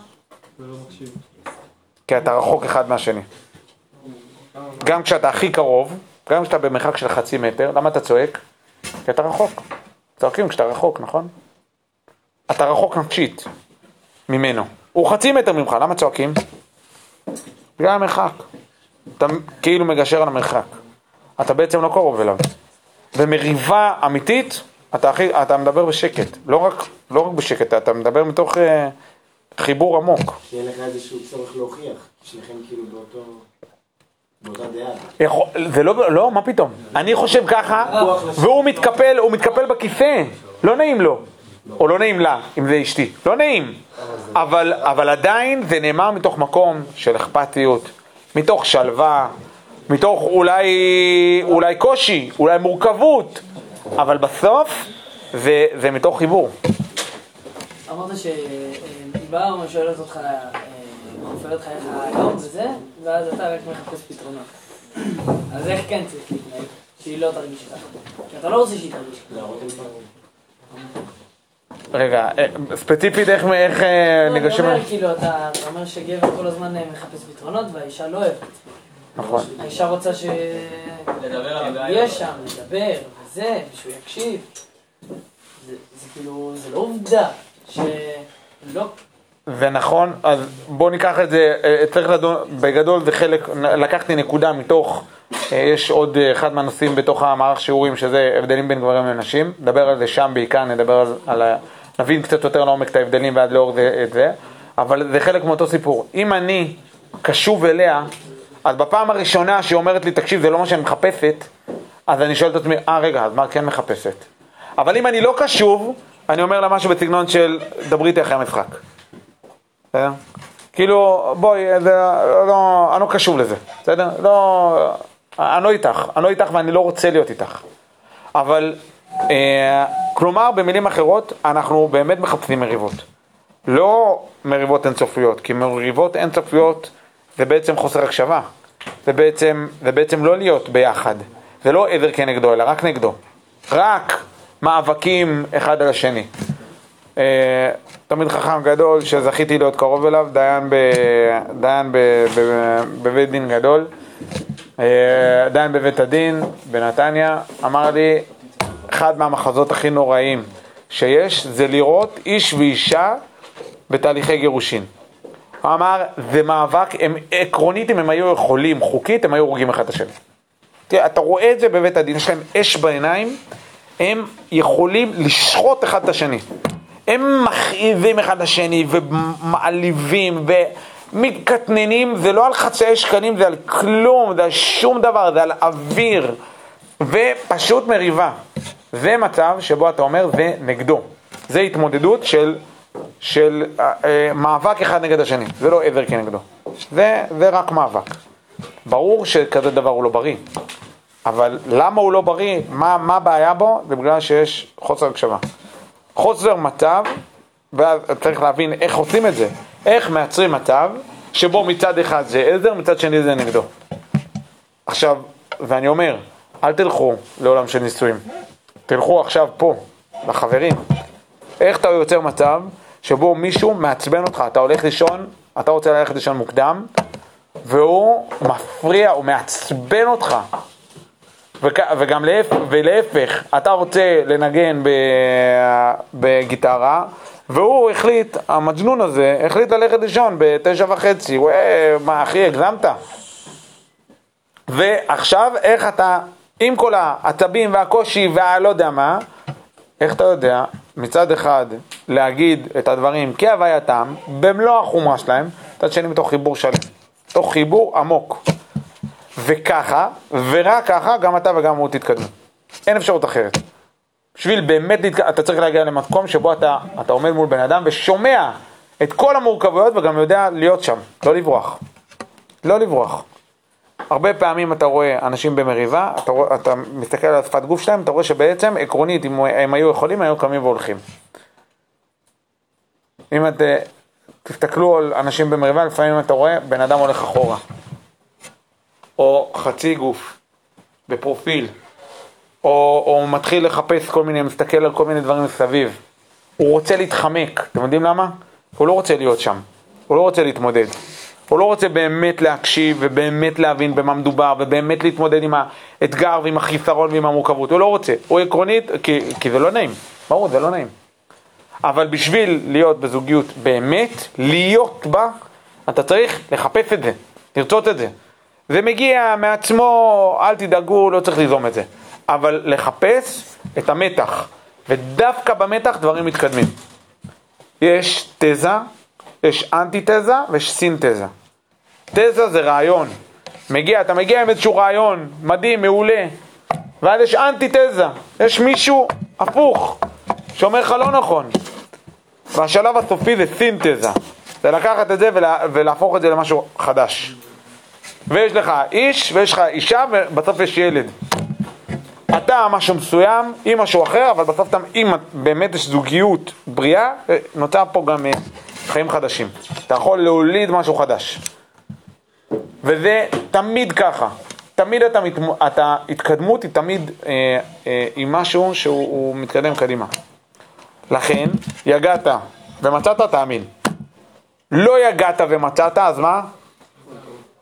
S1: כי אתה רחוק אחד מהשני. גם כשאתה הכי קרוב, גם כשאתה במרחק של חצי מטר, למה אתה צועק? כי אתה רחוק. צועקים כשאתה רחוק, נכון? אתה רחוק נפשית ממנו. הוא חצי מטר ממך, למה צועקים? בגלל המרחק. אתה כאילו מגשר על המרחק. אתה בעצם לא קרוב אליו. במריבה אמיתית, אתה, הכי, אתה מדבר בשקט. לא רק, לא רק בשקט, אתה מדבר מתוך אה, חיבור עמוק.
S5: שיהיה לך איזשהו צורך להוכיח, שניכם כאילו באותו...
S1: יכול, זה לא, לא, מה פתאום? אני חושב ככה, והוא מתקפל, הוא מתקפל בכיסא, לא נעים לו. או לא נעים לה, אם זה אשתי, לא נעים. אבל, אבל עדיין זה נאמר מתוך מקום של אכפתיות, מתוך שלווה, מתוך אולי, אולי קושי, אולי מורכבות, אבל בסוף זה, זה מתוך חיבור.
S6: אמרת שהיא באה ושואלת אותך, אה, חופרת לך איך היום וזה, ואז אתה רק מחפש פתרונות. אז איך כן צריך להתנהג? שהיא לא תרגיש ככה. כי אתה לא רוצה שהיא תרגיש ככה.
S1: רגע, אה, ספציפית איך, איך אה,
S6: לא, אני
S1: ניגשים...
S6: אומר, כאילו, אתה אומר שגבר כל הזמן אה, מחפש פתרונות והאישה לא אוהבת.
S1: נכון.
S6: האישה רוצה ש...
S4: לדבר על הבעיה.
S6: יהיה שם, לדבר, וזה, ושהוא יקשיב. זה זה כאילו, זה לא עובדה שלא...
S1: זה נכון, אז בואו ניקח את זה, אה, צריך לדון, בגדול זה חלק, לקחתי נקודה מתוך, אה, יש עוד אה, אחד מהנושאים בתוך המערך שיעורים שזה הבדלים בין גברים לנשים, נדבר על זה שם בעיקר, נדבר על, על ה... נבין קצת יותר לעומק את ההבדלים ועד לאור זה, את זה, אבל זה חלק מאותו סיפור. אם אני קשוב אליה, אז בפעם הראשונה שהיא אומרת לי, תקשיב, זה לא מה שאני מחפשת, אז אני שואל את עצמי, אה רגע, אז מה כן מחפשת? אבל אם אני לא קשוב, אני אומר לה משהו בסגנון של, דברי איתי אחרי המשחק. בסדר? כאילו, בואי, זה, לא, אני לא קשוב לזה, בסדר? לא, אני לא איתך, אני לא איתך ואני לא רוצה להיות איתך. אבל, אה, כלומר, במילים אחרות, אנחנו באמת מחפשים מריבות. לא מריבות אינסופיות, כי מריבות אינסופיות זה בעצם חוסר הקשבה. זה בעצם, זה בעצם לא להיות ביחד. זה לא עזר כנגדו, אלא רק נגדו. רק מאבקים אחד על השני. אה, תלמיד חכם גדול שזכיתי להיות קרוב אליו, דיין, ב, דיין ב, ב, בבית דין גדול, אה, דיין בבית הדין בנתניה, אמר לי, אחד מהמחזות הכי נוראים שיש זה לראות איש ואישה בתהליכי גירושין. הוא אמר, זה מאבק, הם, עקרונית אם הם היו יכולים, חוקית, הם היו הורגים אחד את השני. תראה, אתה רואה את זה בבית הדין, יש להם אש בעיניים, הם יכולים לשחוט אחד את השני. הם מכאיבים אחד את השני ומעליבים ומתקטננים, זה לא על חצאי שקלים, זה על כלום, זה על שום דבר, זה על אוויר ופשוט מריבה. זה מצב שבו אתה אומר זה נגדו. זה התמודדות של, של אה, אה, מאבק אחד נגד השני, זה לא עבר כנגדו. זה, זה רק מאבק. ברור שכזה דבר הוא לא בריא, אבל למה הוא לא בריא, מה הבעיה בו, זה בגלל שיש חוסר הקשבה. חוסר מצב, ואז צריך להבין איך עושים את זה, איך מייצרים מצב שבו מצד אחד זה עזר, מצד שני זה נגדו. עכשיו, ואני אומר, אל תלכו לעולם של נישואים, תלכו עכשיו פה, לחברים. איך אתה יוצר מצב שבו מישהו מעצבן אותך, אתה הולך לישון, אתה רוצה ללכת לישון מוקדם, והוא מפריע, הוא מעצבן אותך. וגם להפ- ולהפך, אתה רוצה לנגן ב- בגיטרה, והוא החליט, המג'נון הזה, החליט ללכת לישון בתשע וחצי, אה, מה אחי, הגזמת? ועכשיו, איך אתה, עם כל העצבים והקושי והלא יודע מה, איך אתה יודע מצד אחד להגיד את הדברים כהווייתם, במלוא החומרה שלהם, מצד שני מתוך חיבור שלם, מתוך חיבור עמוק. וככה, ורק ככה, גם אתה וגם הוא תתקדמו. אין אפשרות אחרת. בשביל באמת, להתק... אתה צריך להגיע למקום שבו אתה, אתה עומד מול בן אדם ושומע את כל המורכבויות וגם יודע להיות שם, לא לברוח. לא לברוח. הרבה פעמים אתה רואה אנשים במריבה, אתה, רואה, אתה מסתכל על השפת גוף שלהם, אתה רואה שבעצם עקרונית, אם הם היו יכולים, היו קמים והולכים. אם את, אה, תסתכלו על אנשים במריבה, לפעמים אתה רואה בן אדם הולך אחורה. או חצי גוף, בפרופיל, או, או מתחיל לחפש כל מיני, מסתכל על כל מיני דברים מסביב. הוא רוצה להתחמק, אתם יודעים למה? הוא לא רוצה להיות שם, הוא לא רוצה להתמודד. הוא לא רוצה באמת להקשיב ובאמת להבין במה מדובר ובאמת להתמודד עם האתגר ועם החיסרון ועם המורכבות, הוא לא רוצה, הוא עקרונית, כי, כי זה לא נעים, ברור, זה לא נעים. אבל בשביל להיות בזוגיות באמת, להיות בה, אתה צריך לחפש את זה, לרצות את זה. זה מגיע מעצמו, אל תדאגו, לא צריך ליזום את זה. אבל לחפש את המתח, ודווקא במתח דברים מתקדמים. יש תזה, יש אנטי-תזה ויש סינתזה. תזה זה רעיון. מגיע, אתה מגיע עם איזשהו רעיון, מדהים, מעולה, ואז יש אנטי-תזה, יש מישהו הפוך, שאומר לך לא נכון. והשלב הסופי זה סינתזה, זה לקחת את זה ולה, ולהפוך את זה למשהו חדש. ויש לך איש ויש לך אישה ובסוף יש ילד. אתה משהו מסוים עם משהו אחר, אבל בסוף אתה, אם באמת יש זוגיות בריאה, נוצר פה גם אה, חיים חדשים. אתה יכול להוליד משהו חדש. וזה תמיד ככה. תמיד אתה, אתה התקדמות היא תמיד אה, אה, עם משהו שהוא מתקדם קדימה. לכן, יגעת ומצאת, תאמין. לא יגעת ומצאת, אז מה?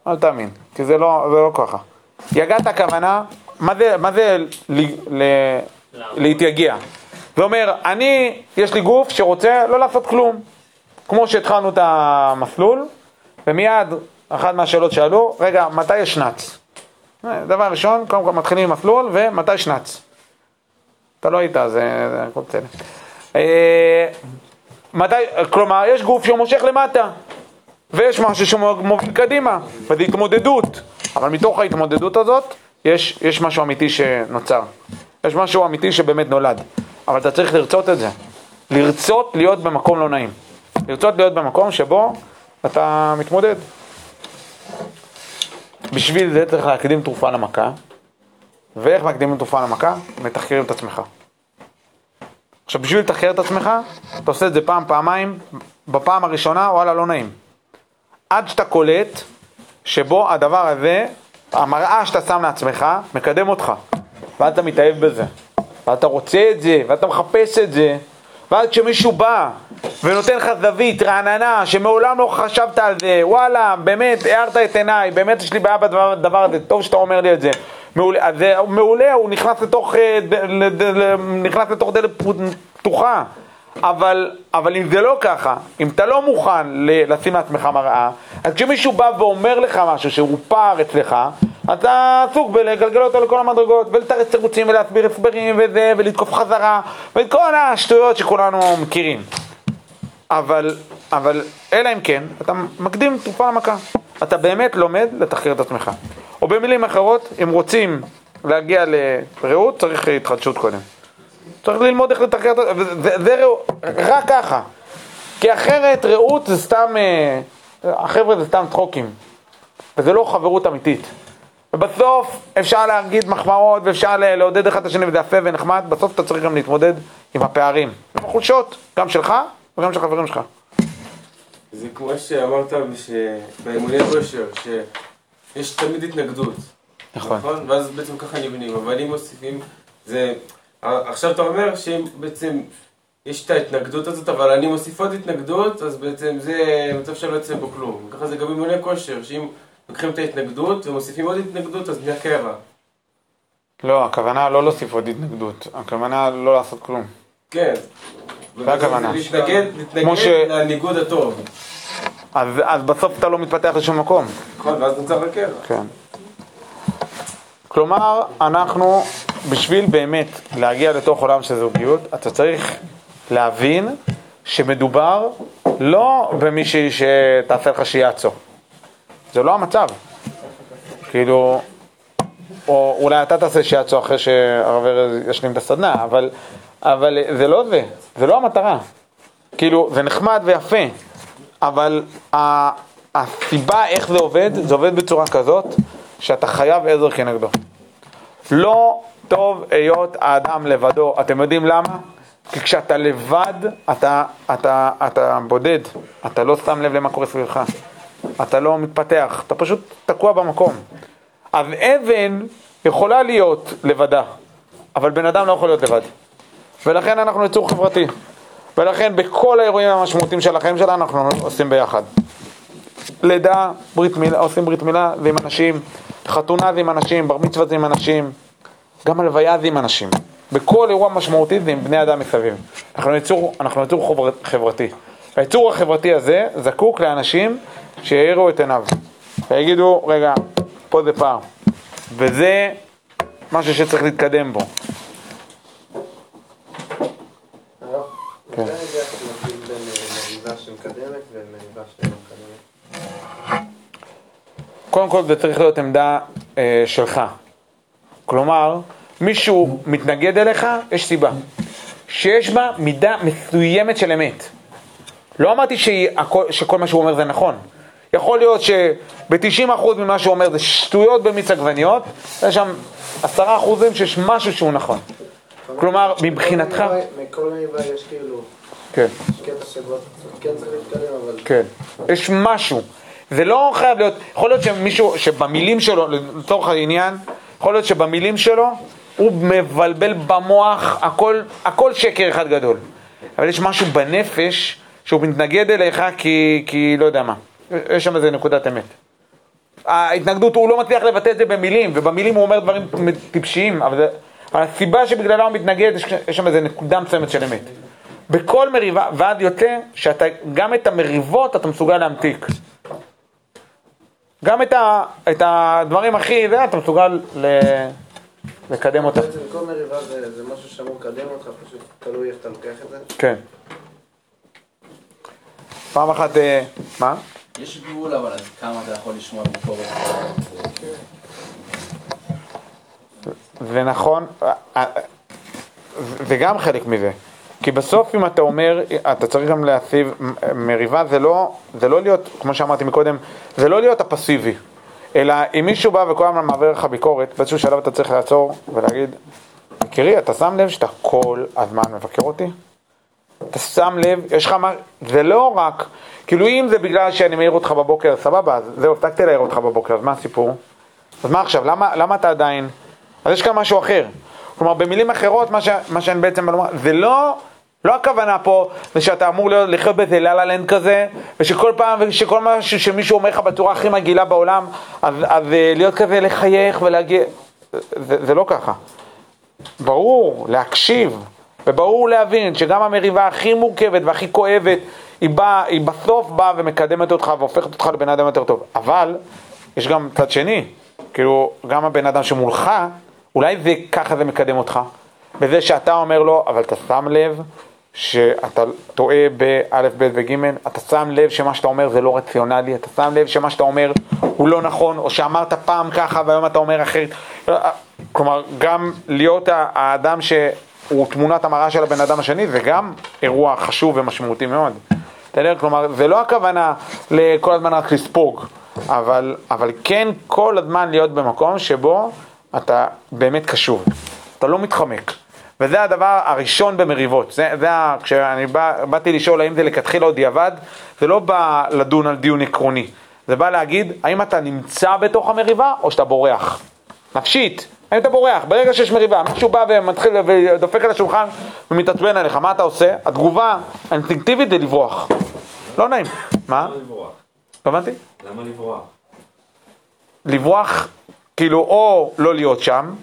S1: אל תאמין, כי זה לא, זה לא ככה. יגעת הכוונה, מה זה, מה זה ל, ל, להתייגע? זה אומר, אני, יש לי גוף שרוצה לא לעשות כלום. כמו שהתחלנו את המסלול, ומיד אחת מהשאלות שאלו, רגע, מתי יש שנץ? דבר ראשון, קודם כל מתחילים עם מסלול, ומתי שנץ? אתה לא היית, אז זה הכל בסדר. אה, מתי, כלומר, יש גוף שהוא מושך למטה. ויש משהו שמוביל קדימה, וזו התמודדות. אבל מתוך ההתמודדות הזאת, יש, יש משהו אמיתי שנוצר. יש משהו אמיתי שבאמת נולד. אבל אתה צריך לרצות את זה. לרצות להיות במקום לא נעים. לרצות להיות במקום שבו אתה מתמודד. בשביל זה צריך להקדים תרופה למכה. ואיך מקדימים תרופה למכה? מתחקרים את עצמך. עכשיו, בשביל לתחקר את עצמך, אתה עושה את זה פעם, פעמיים, בפעם הראשונה, וואלה, לא נעים. עד שאתה קולט שבו הדבר הזה, המראה שאתה שם לעצמך, מקדם אותך. ואז אתה מתאהב בזה. ואתה רוצה את זה, ואתה מחפש את זה. ואז כשמישהו בא ונותן לך זווית רעננה, שמעולם לא חשבת על זה, וואלה, באמת, הארת את עיניי, באמת יש לי בעיה בדבר הזה, טוב שאתה אומר לי את זה. מעולה, זה מעולה, הוא נכנס לתוך, אה, נכנס לתוך דלת פתוחה. אבל, אבל אם זה לא ככה, אם אתה לא מוכן לשים לעצמך מראה, אז כשמישהו בא ואומר לך משהו שהוא פער אצלך, אתה עסוק בלגלגל אותו לכל המדרגות, ולתרץ תירוצים ולהסביר הסברים וזה, ולתקוף חזרה, ואת כל השטויות שכולנו מכירים. אבל, אבל אלא אם כן, אתה מקדים תרופה למכה. אתה באמת לומד לתחקר את עצמך. או במילים אחרות, אם רוצים להגיע לרעות, צריך התחדשות קודם. צריך ללמוד איך לתחקר את זה, רק ככה. כי אחרת רעות זה סתם, אה, החבר'ה זה סתם צחוקים. וזה לא חברות אמיתית. ובסוף אפשר להגיד מחמאות ואפשר לעודד אחד את השני וזה יפה ונחמד, בסוף אתה צריך גם להתמודד עם הפערים, עם החולשות, גם שלך וגם של חברים שלך.
S2: זה כמו שאמרת באימוני כושר, שיש תמיד התנגדות.
S1: נכון.
S2: ואז בעצם ככה נבנים, אבל אם מוסיפים, זה... עכשיו אתה אומר שאם בעצם יש את ההתנגדות הזאת, אבל אני מוסיף עוד התנגדות, אז בעצם זה מצב שלא יוצא בו כלום. ככה זה גם באימוני כושר, שאם לוקחים את ההתנגדות ומוסיפים עוד התנגדות, אז נהיה קרע.
S1: לא, הכוונה לא להוסיף עוד התנגדות, הכוונה לא לעשות כלום.
S2: כן.
S1: זה הכוונה.
S2: להתנגד,
S1: כמו ש-
S2: להתנגד לניגוד הטוב.
S1: אז, אז בסוף אתה לא מתפתח לשום מקום.
S2: נכון, ואז נוצר הקרע.
S1: כן. כלומר, אנחנו, בשביל באמת להגיע לתוך עולם של זוגיות, אתה צריך להבין שמדובר לא במישהי שתעשה לך שיאצו. זה לא המצב. כאילו, או אולי אתה תעשה שיאצו אחרי שהרב ארז ישלים את הסדנה, אבל, אבל זה לא זה, זה לא המטרה. כאילו, זה נחמד ויפה, אבל הסיבה איך זה עובד, זה עובד בצורה כזאת, שאתה חייב עזר כנגדו. לא טוב היות האדם לבדו. אתם יודעים למה? כי כשאתה לבד, אתה, אתה, אתה בודד, אתה לא שם לב למה קורה סביבך, אתה לא מתפתח, אתה פשוט תקוע במקום. אז אבן יכולה להיות לבדה, אבל בן אדם לא יכול להיות לבד. ולכן אנחנו יצור חברתי. ולכן בכל האירועים המשמעותיים של החיים שלנו אנחנו עושים ביחד. לידה, ברית מילה, עושים ברית מילה זה עם אנשים, חתונה זה עם אנשים, בר מצווה זה עם אנשים, גם הלוויה זה עם אנשים. בכל אירוע משמעותי זה עם בני אדם מסביב. אנחנו יצור, אנחנו יצור חבר, חברתי. היצור החברתי הזה זקוק לאנשים שיאירו את עיניו ויגידו, רגע, פה זה פער. וזה משהו שצריך להתקדם בו. כן.
S3: זה רגע שמבדיל בין אה, מריבה שמקדמת ומריבה שלא מקדמת.
S1: קודם כל זה צריך להיות עמדה אה, שלך. כלומר, מישהו מתנגד אליך, יש סיבה. שיש בה מידה מסוימת של אמת. לא אמרתי שהכל, שכל מה שהוא אומר זה נכון. יכול להיות שב-90% ממה שהוא אומר זה שטויות במיץ עגבניות, יש שם 10% שיש משהו שהוא נכון. כלומר, מבחינתך...
S3: מכל מריבה יש כאילו,
S1: כן.
S3: יש קטע שבו כן צריך להתקדם, אבל
S1: כן, יש משהו. זה לא חייב להיות, יכול להיות שמישהו, שבמילים שלו, לצורך העניין, יכול להיות שבמילים שלו הוא מבלבל במוח, הכל, הכל שקר אחד גדול. אבל יש משהו בנפש שהוא מתנגד אליך כי, כי לא יודע מה. יש שם איזה נקודת אמת. ההתנגדות, הוא לא מצליח לבטא את זה במילים, ובמילים הוא אומר דברים טיפשיים, אבל זה, הסיבה שבגללה הוא מתנגד, יש, יש שם איזה נקודה מסוימת של אמת. בכל מריבה, ועד יוצא שאתה, גם את המריבות אתה מסוגל להמתיק. גם את, ה, את הדברים הכי, זה אתה מסוגל ל, לקדם אותם.
S3: בעצם כל מריבה זה זה משהו שאמור לקדם אותך, פשוט תלוי איך אתה לוקח את זה.
S1: כן. פעם אחת, אה, מה?
S4: יש גבול, אבל עד כמה אתה יכול לשמוע ביקורת.
S1: ונכון, אה, אה, זה גם חלק מזה. כי בסוף אם אתה אומר, אתה צריך גם להציב מריבה, זה לא, זה לא להיות, כמו שאמרתי מקודם, זה לא להיות הפסיבי. אלא אם מישהו בא וכל הזמן מעביר לך ביקורת, באיזשהו שלב אתה צריך לעצור ולהגיד, יקירי, אתה שם לב שאתה כל הזמן מבקר אותי? אתה שם לב, יש לך מה, זה לא רק, כאילו אם זה בגלל שאני מעיר אותך בבוקר, סבבה, אז זהו, הפסקתי להעיר אותך בבוקר, אז מה הסיפור? אז מה עכשיו, למה, למה אתה עדיין, אז יש כאן משהו אחר. כלומר, במילים אחרות, מה, ש, מה שאני בעצם בא לומר, זה לא, לא הכוונה פה, זה שאתה אמור להיות, לחיות באיזה לה לנד כזה, ושכל פעם, ושכל משהו שמישהו אומר לך בצורה הכי מגעילה בעולם, אז, אז אה, להיות כזה לחייך ולהגיע, זה, זה לא ככה. ברור, להקשיב, וברור להבין שגם המריבה הכי מורכבת והכי כואבת, היא, באה, היא בסוף באה ומקדמת אותך והופכת אותך לבן אדם יותר טוב. אבל, יש גם צד שני, כאילו, גם הבן אדם שמולך, אולי זה ככה זה מקדם אותך. בזה שאתה אומר לו, אבל אתה שם לב שאתה טועה באלף, בית וג', אתה שם לב שמה שאתה אומר זה לא רציונלי, אתה שם לב שמה שאתה אומר הוא לא נכון, או שאמרת פעם ככה והיום אתה אומר אחרת. כלומר, גם להיות האדם שהוא תמונת המראה של הבן אדם השני, זה גם אירוע חשוב ומשמעותי מאוד. בסדר? כלומר, זה לא הכוונה לכל הזמן רק לספוג, אבל, אבל כן כל הזמן להיות במקום שבו אתה באמת קשוב, אתה לא מתחמק. וזה הדבר הראשון במריבות. זה, זה ה... כשאני בא, באתי לשאול האם זה לכתחילה או דיעבד, זה לא בא לדון על דיון עקרוני. זה בא להגיד, האם אתה נמצא בתוך המריבה או שאתה בורח. נפשית, האם אתה בורח? ברגע שיש מריבה, מישהו בא ומתחיל ודופק על השולחן ומתעצבן עליך, מה אתה עושה? התגובה האינסטינקטיבית זה לברוח. לא נעים. מה?
S7: למה לברוח?
S1: לא הבנתי.
S7: למה לברוח?
S1: לברוח, כאילו, או לא להיות שם,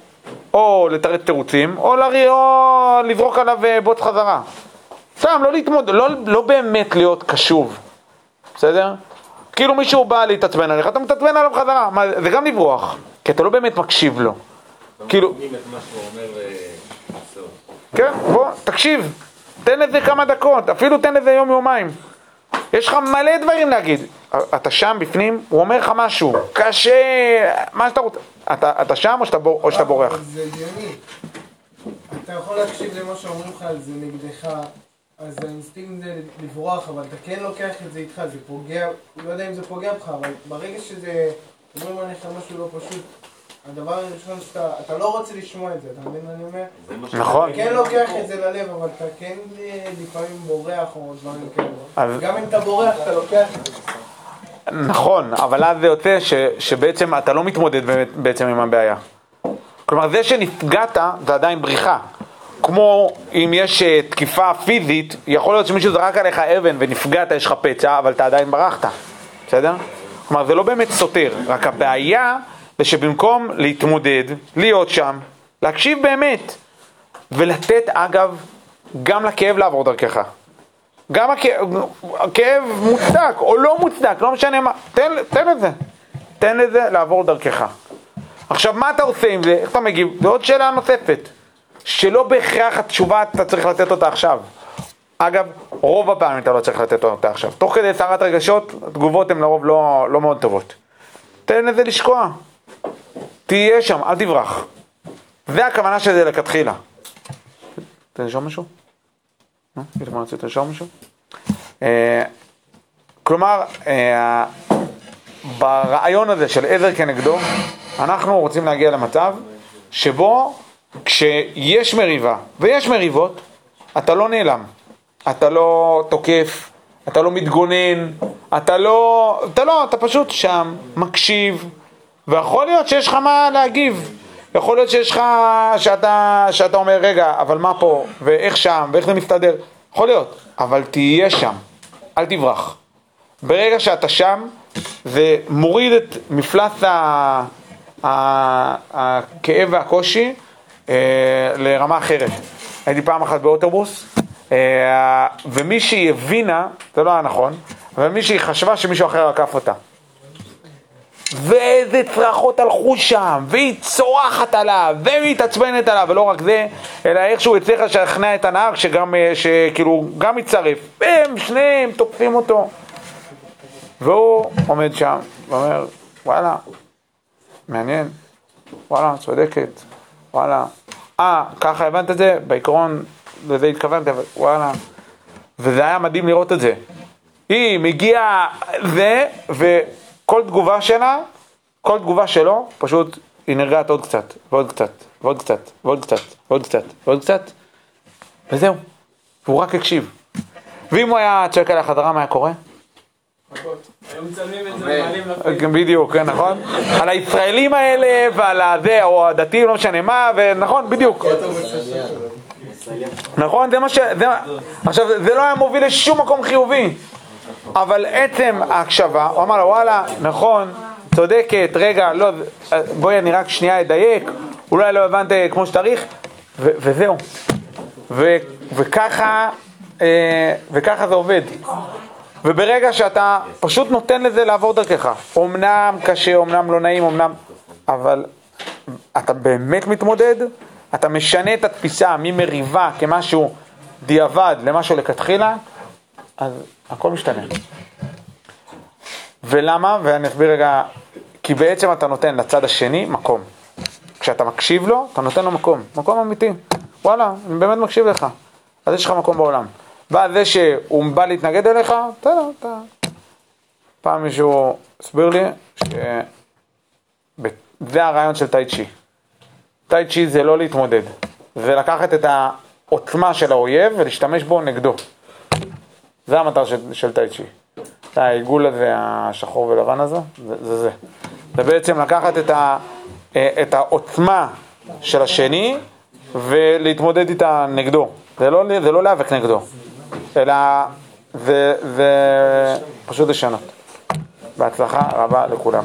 S1: או לתרץ תירוצים, או, לרי, או לזרוק עליו אה, בוץ חזרה. סתם, לא להתמודד, לא, לא באמת להיות קשוב, בסדר? כאילו מישהו בא להתעצבן עליך, אתה מתעצבן עליו חזרה, מה, זה גם לברוח, כי אתה לא באמת מקשיב לו. כאילו,
S7: שהוא אומר אה.
S1: כן, בוא, תקשיב, תן לזה כמה דקות, אפילו תן לזה יום-יומיים. יש לך מלא דברים להגיד. אתה שם בפנים, הוא אומר לך משהו, קשה, מה שאתה רוצה. אתה, אתה שם או שאתה, בור, או שאתה בורח?
S8: זה הגיוני. אתה יכול להקשיב למה שאומרים לך על זה נגדך, אז האינסטינקט זה לברוח, אבל אתה כן לוקח את זה איתך, זה פוגע, לא יודע אם זה פוגע בך, אבל ברגע שזה, אומרים עליך משהו לא פשוט, הדבר הראשון שאתה, אתה לא רוצה לשמוע את זה, אתה מבין מה אני אומר?
S1: נכון.
S8: אתה כן לוקח את זה ללב, אבל אתה כן אה, לפעמים בורח או דברים כאלה.
S1: אז-
S8: גם אם אתה בורח, אתה לוקח את זה.
S1: נכון, אבל אז זה יוצא ש, שבעצם אתה לא מתמודד באמת, בעצם עם הבעיה. כלומר, זה שנפגעת זה עדיין בריחה. כמו אם יש אה, תקיפה פיזית, יכול להיות שמישהו זרק עליך אבן ונפגעת, יש לך פצע, אבל אתה עדיין ברחת, בסדר? כלומר, זה לא באמת סותר, רק הבעיה זה שבמקום להתמודד, להיות שם, להקשיב באמת, ולתת, אגב, גם לכאב לעבור דרכך. גם הכאב, הכאב מוצדק או לא מוצדק, לא משנה מה, תן, תן את זה, תן לזה לעבור דרכך. עכשיו, מה אתה עושה עם זה? איך אתה מגיב? זו עוד שאלה נוספת, שלא בהכרח התשובה אתה צריך לתת אותה עכשיו. אגב, רוב הפעמים אתה לא צריך לתת אותה עכשיו. תוך כדי סערת רגשות, התגובות הן לרוב לא, לא מאוד טובות. תן לזה לשקוע. תהיה שם, אל תברח. זה הכוונה של זה לכתחילה. אתה לרשום משהו? איתמר רצית לשאול משהו? אה, כלומר, אה, ברעיון הזה של עזר כנגדו, אנחנו רוצים להגיע למצב שבו כשיש מריבה, ויש מריבות, אתה לא נעלם, אתה לא תוקף, אתה לא מתגונן, אתה לא, אתה לא, אתה פשוט שם, מקשיב, ויכול להיות שיש לך מה להגיב. יכול להיות שיש לך, שאתה, שאתה אומר, רגע, אבל מה פה, ואיך שם, ואיך זה מסתדר, יכול להיות, אבל תהיה שם, אל תברח. ברגע שאתה שם, זה מוריד את מפלס ה... ה... הכאב והקושי אה, לרמה אחרת. הייתי פעם אחת באוטובוס, אה, ומישהי הבינה, זה לא היה נכון, אבל מישהי חשבה שמישהו אחר עקף אותה. ואיזה צרחות הלכו שם, והיא צורחת עליו, ומתעצבנת עליו, ולא רק זה, אלא איכשהו הצליח לשכנע את הנהג שגם, אה, שכאילו, גם מצטרף, והם שניהם תוקפים אותו. והוא עומד שם, ואומר, וואלה, מעניין, וואלה, צודקת, וואלה. אה, ככה הבנת את זה? בעיקרון, לזה התכוונתי, אבל וואלה. וזה היה מדהים לראות את זה. היא מגיעה זה, וכל תגובה שלה, כל תגובה שלו, פשוט היא נרגעת עוד קצת, ועוד קצת, ועוד קצת, ועוד קצת, ועוד קצת, ועוד קצת, וזהו. והוא רק הקשיב. ואם הוא היה צועק עליה חזרה, מה היה קורה? בדיוק, כן, נכון? על הישראלים האלה ועל הזה, או הדתיים, לא משנה מה, ונכון, בדיוק. נכון, זה מה ש... עכשיו, זה לא היה מוביל לשום מקום חיובי, אבל עצם ההקשבה, הוא אמר לו, וואלה, נכון, צודקת, רגע, לא, בואי אני רק שנייה אדייק, אולי לא הבנת כמו שצריך, וזהו. וככה, אה, וככה זה עובד. וברגע שאתה פשוט נותן לזה לעבור דרכך, אמנם קשה, אמנם לא נעים, אמנם... אבל אתה באמת מתמודד, אתה משנה את התפיסה ממריבה כמשהו דיעבד למשהו לכתחילה, אז הכל משתנה. ולמה? ואני אסביר רגע, כי בעצם אתה נותן לצד השני מקום. כשאתה מקשיב לו, אתה נותן לו מקום, מקום אמיתי. וואלה, אני באמת מקשיב לך, אז יש לך מקום בעולם. ואז זה שהוא בא להתנגד אליך, בסדר, אתה... פעם מישהו הסביר לי שזה הרעיון של טאי צ'י. טאי צ'י זה לא להתמודד, זה לקחת את העוצמה של האויב ולהשתמש בו נגדו. זה המטרה של, של טאי צ'י. העיגול הזה, השחור ולבן הזה, זה זה. זה, זה בעצם לקחת את, ה, את העוצמה של השני ולהתמודד איתה נגדו. זה לא, זה לא להיאבק נגדו, אלא זה, זה פשוט לשנות. בהצלחה רבה לכולם.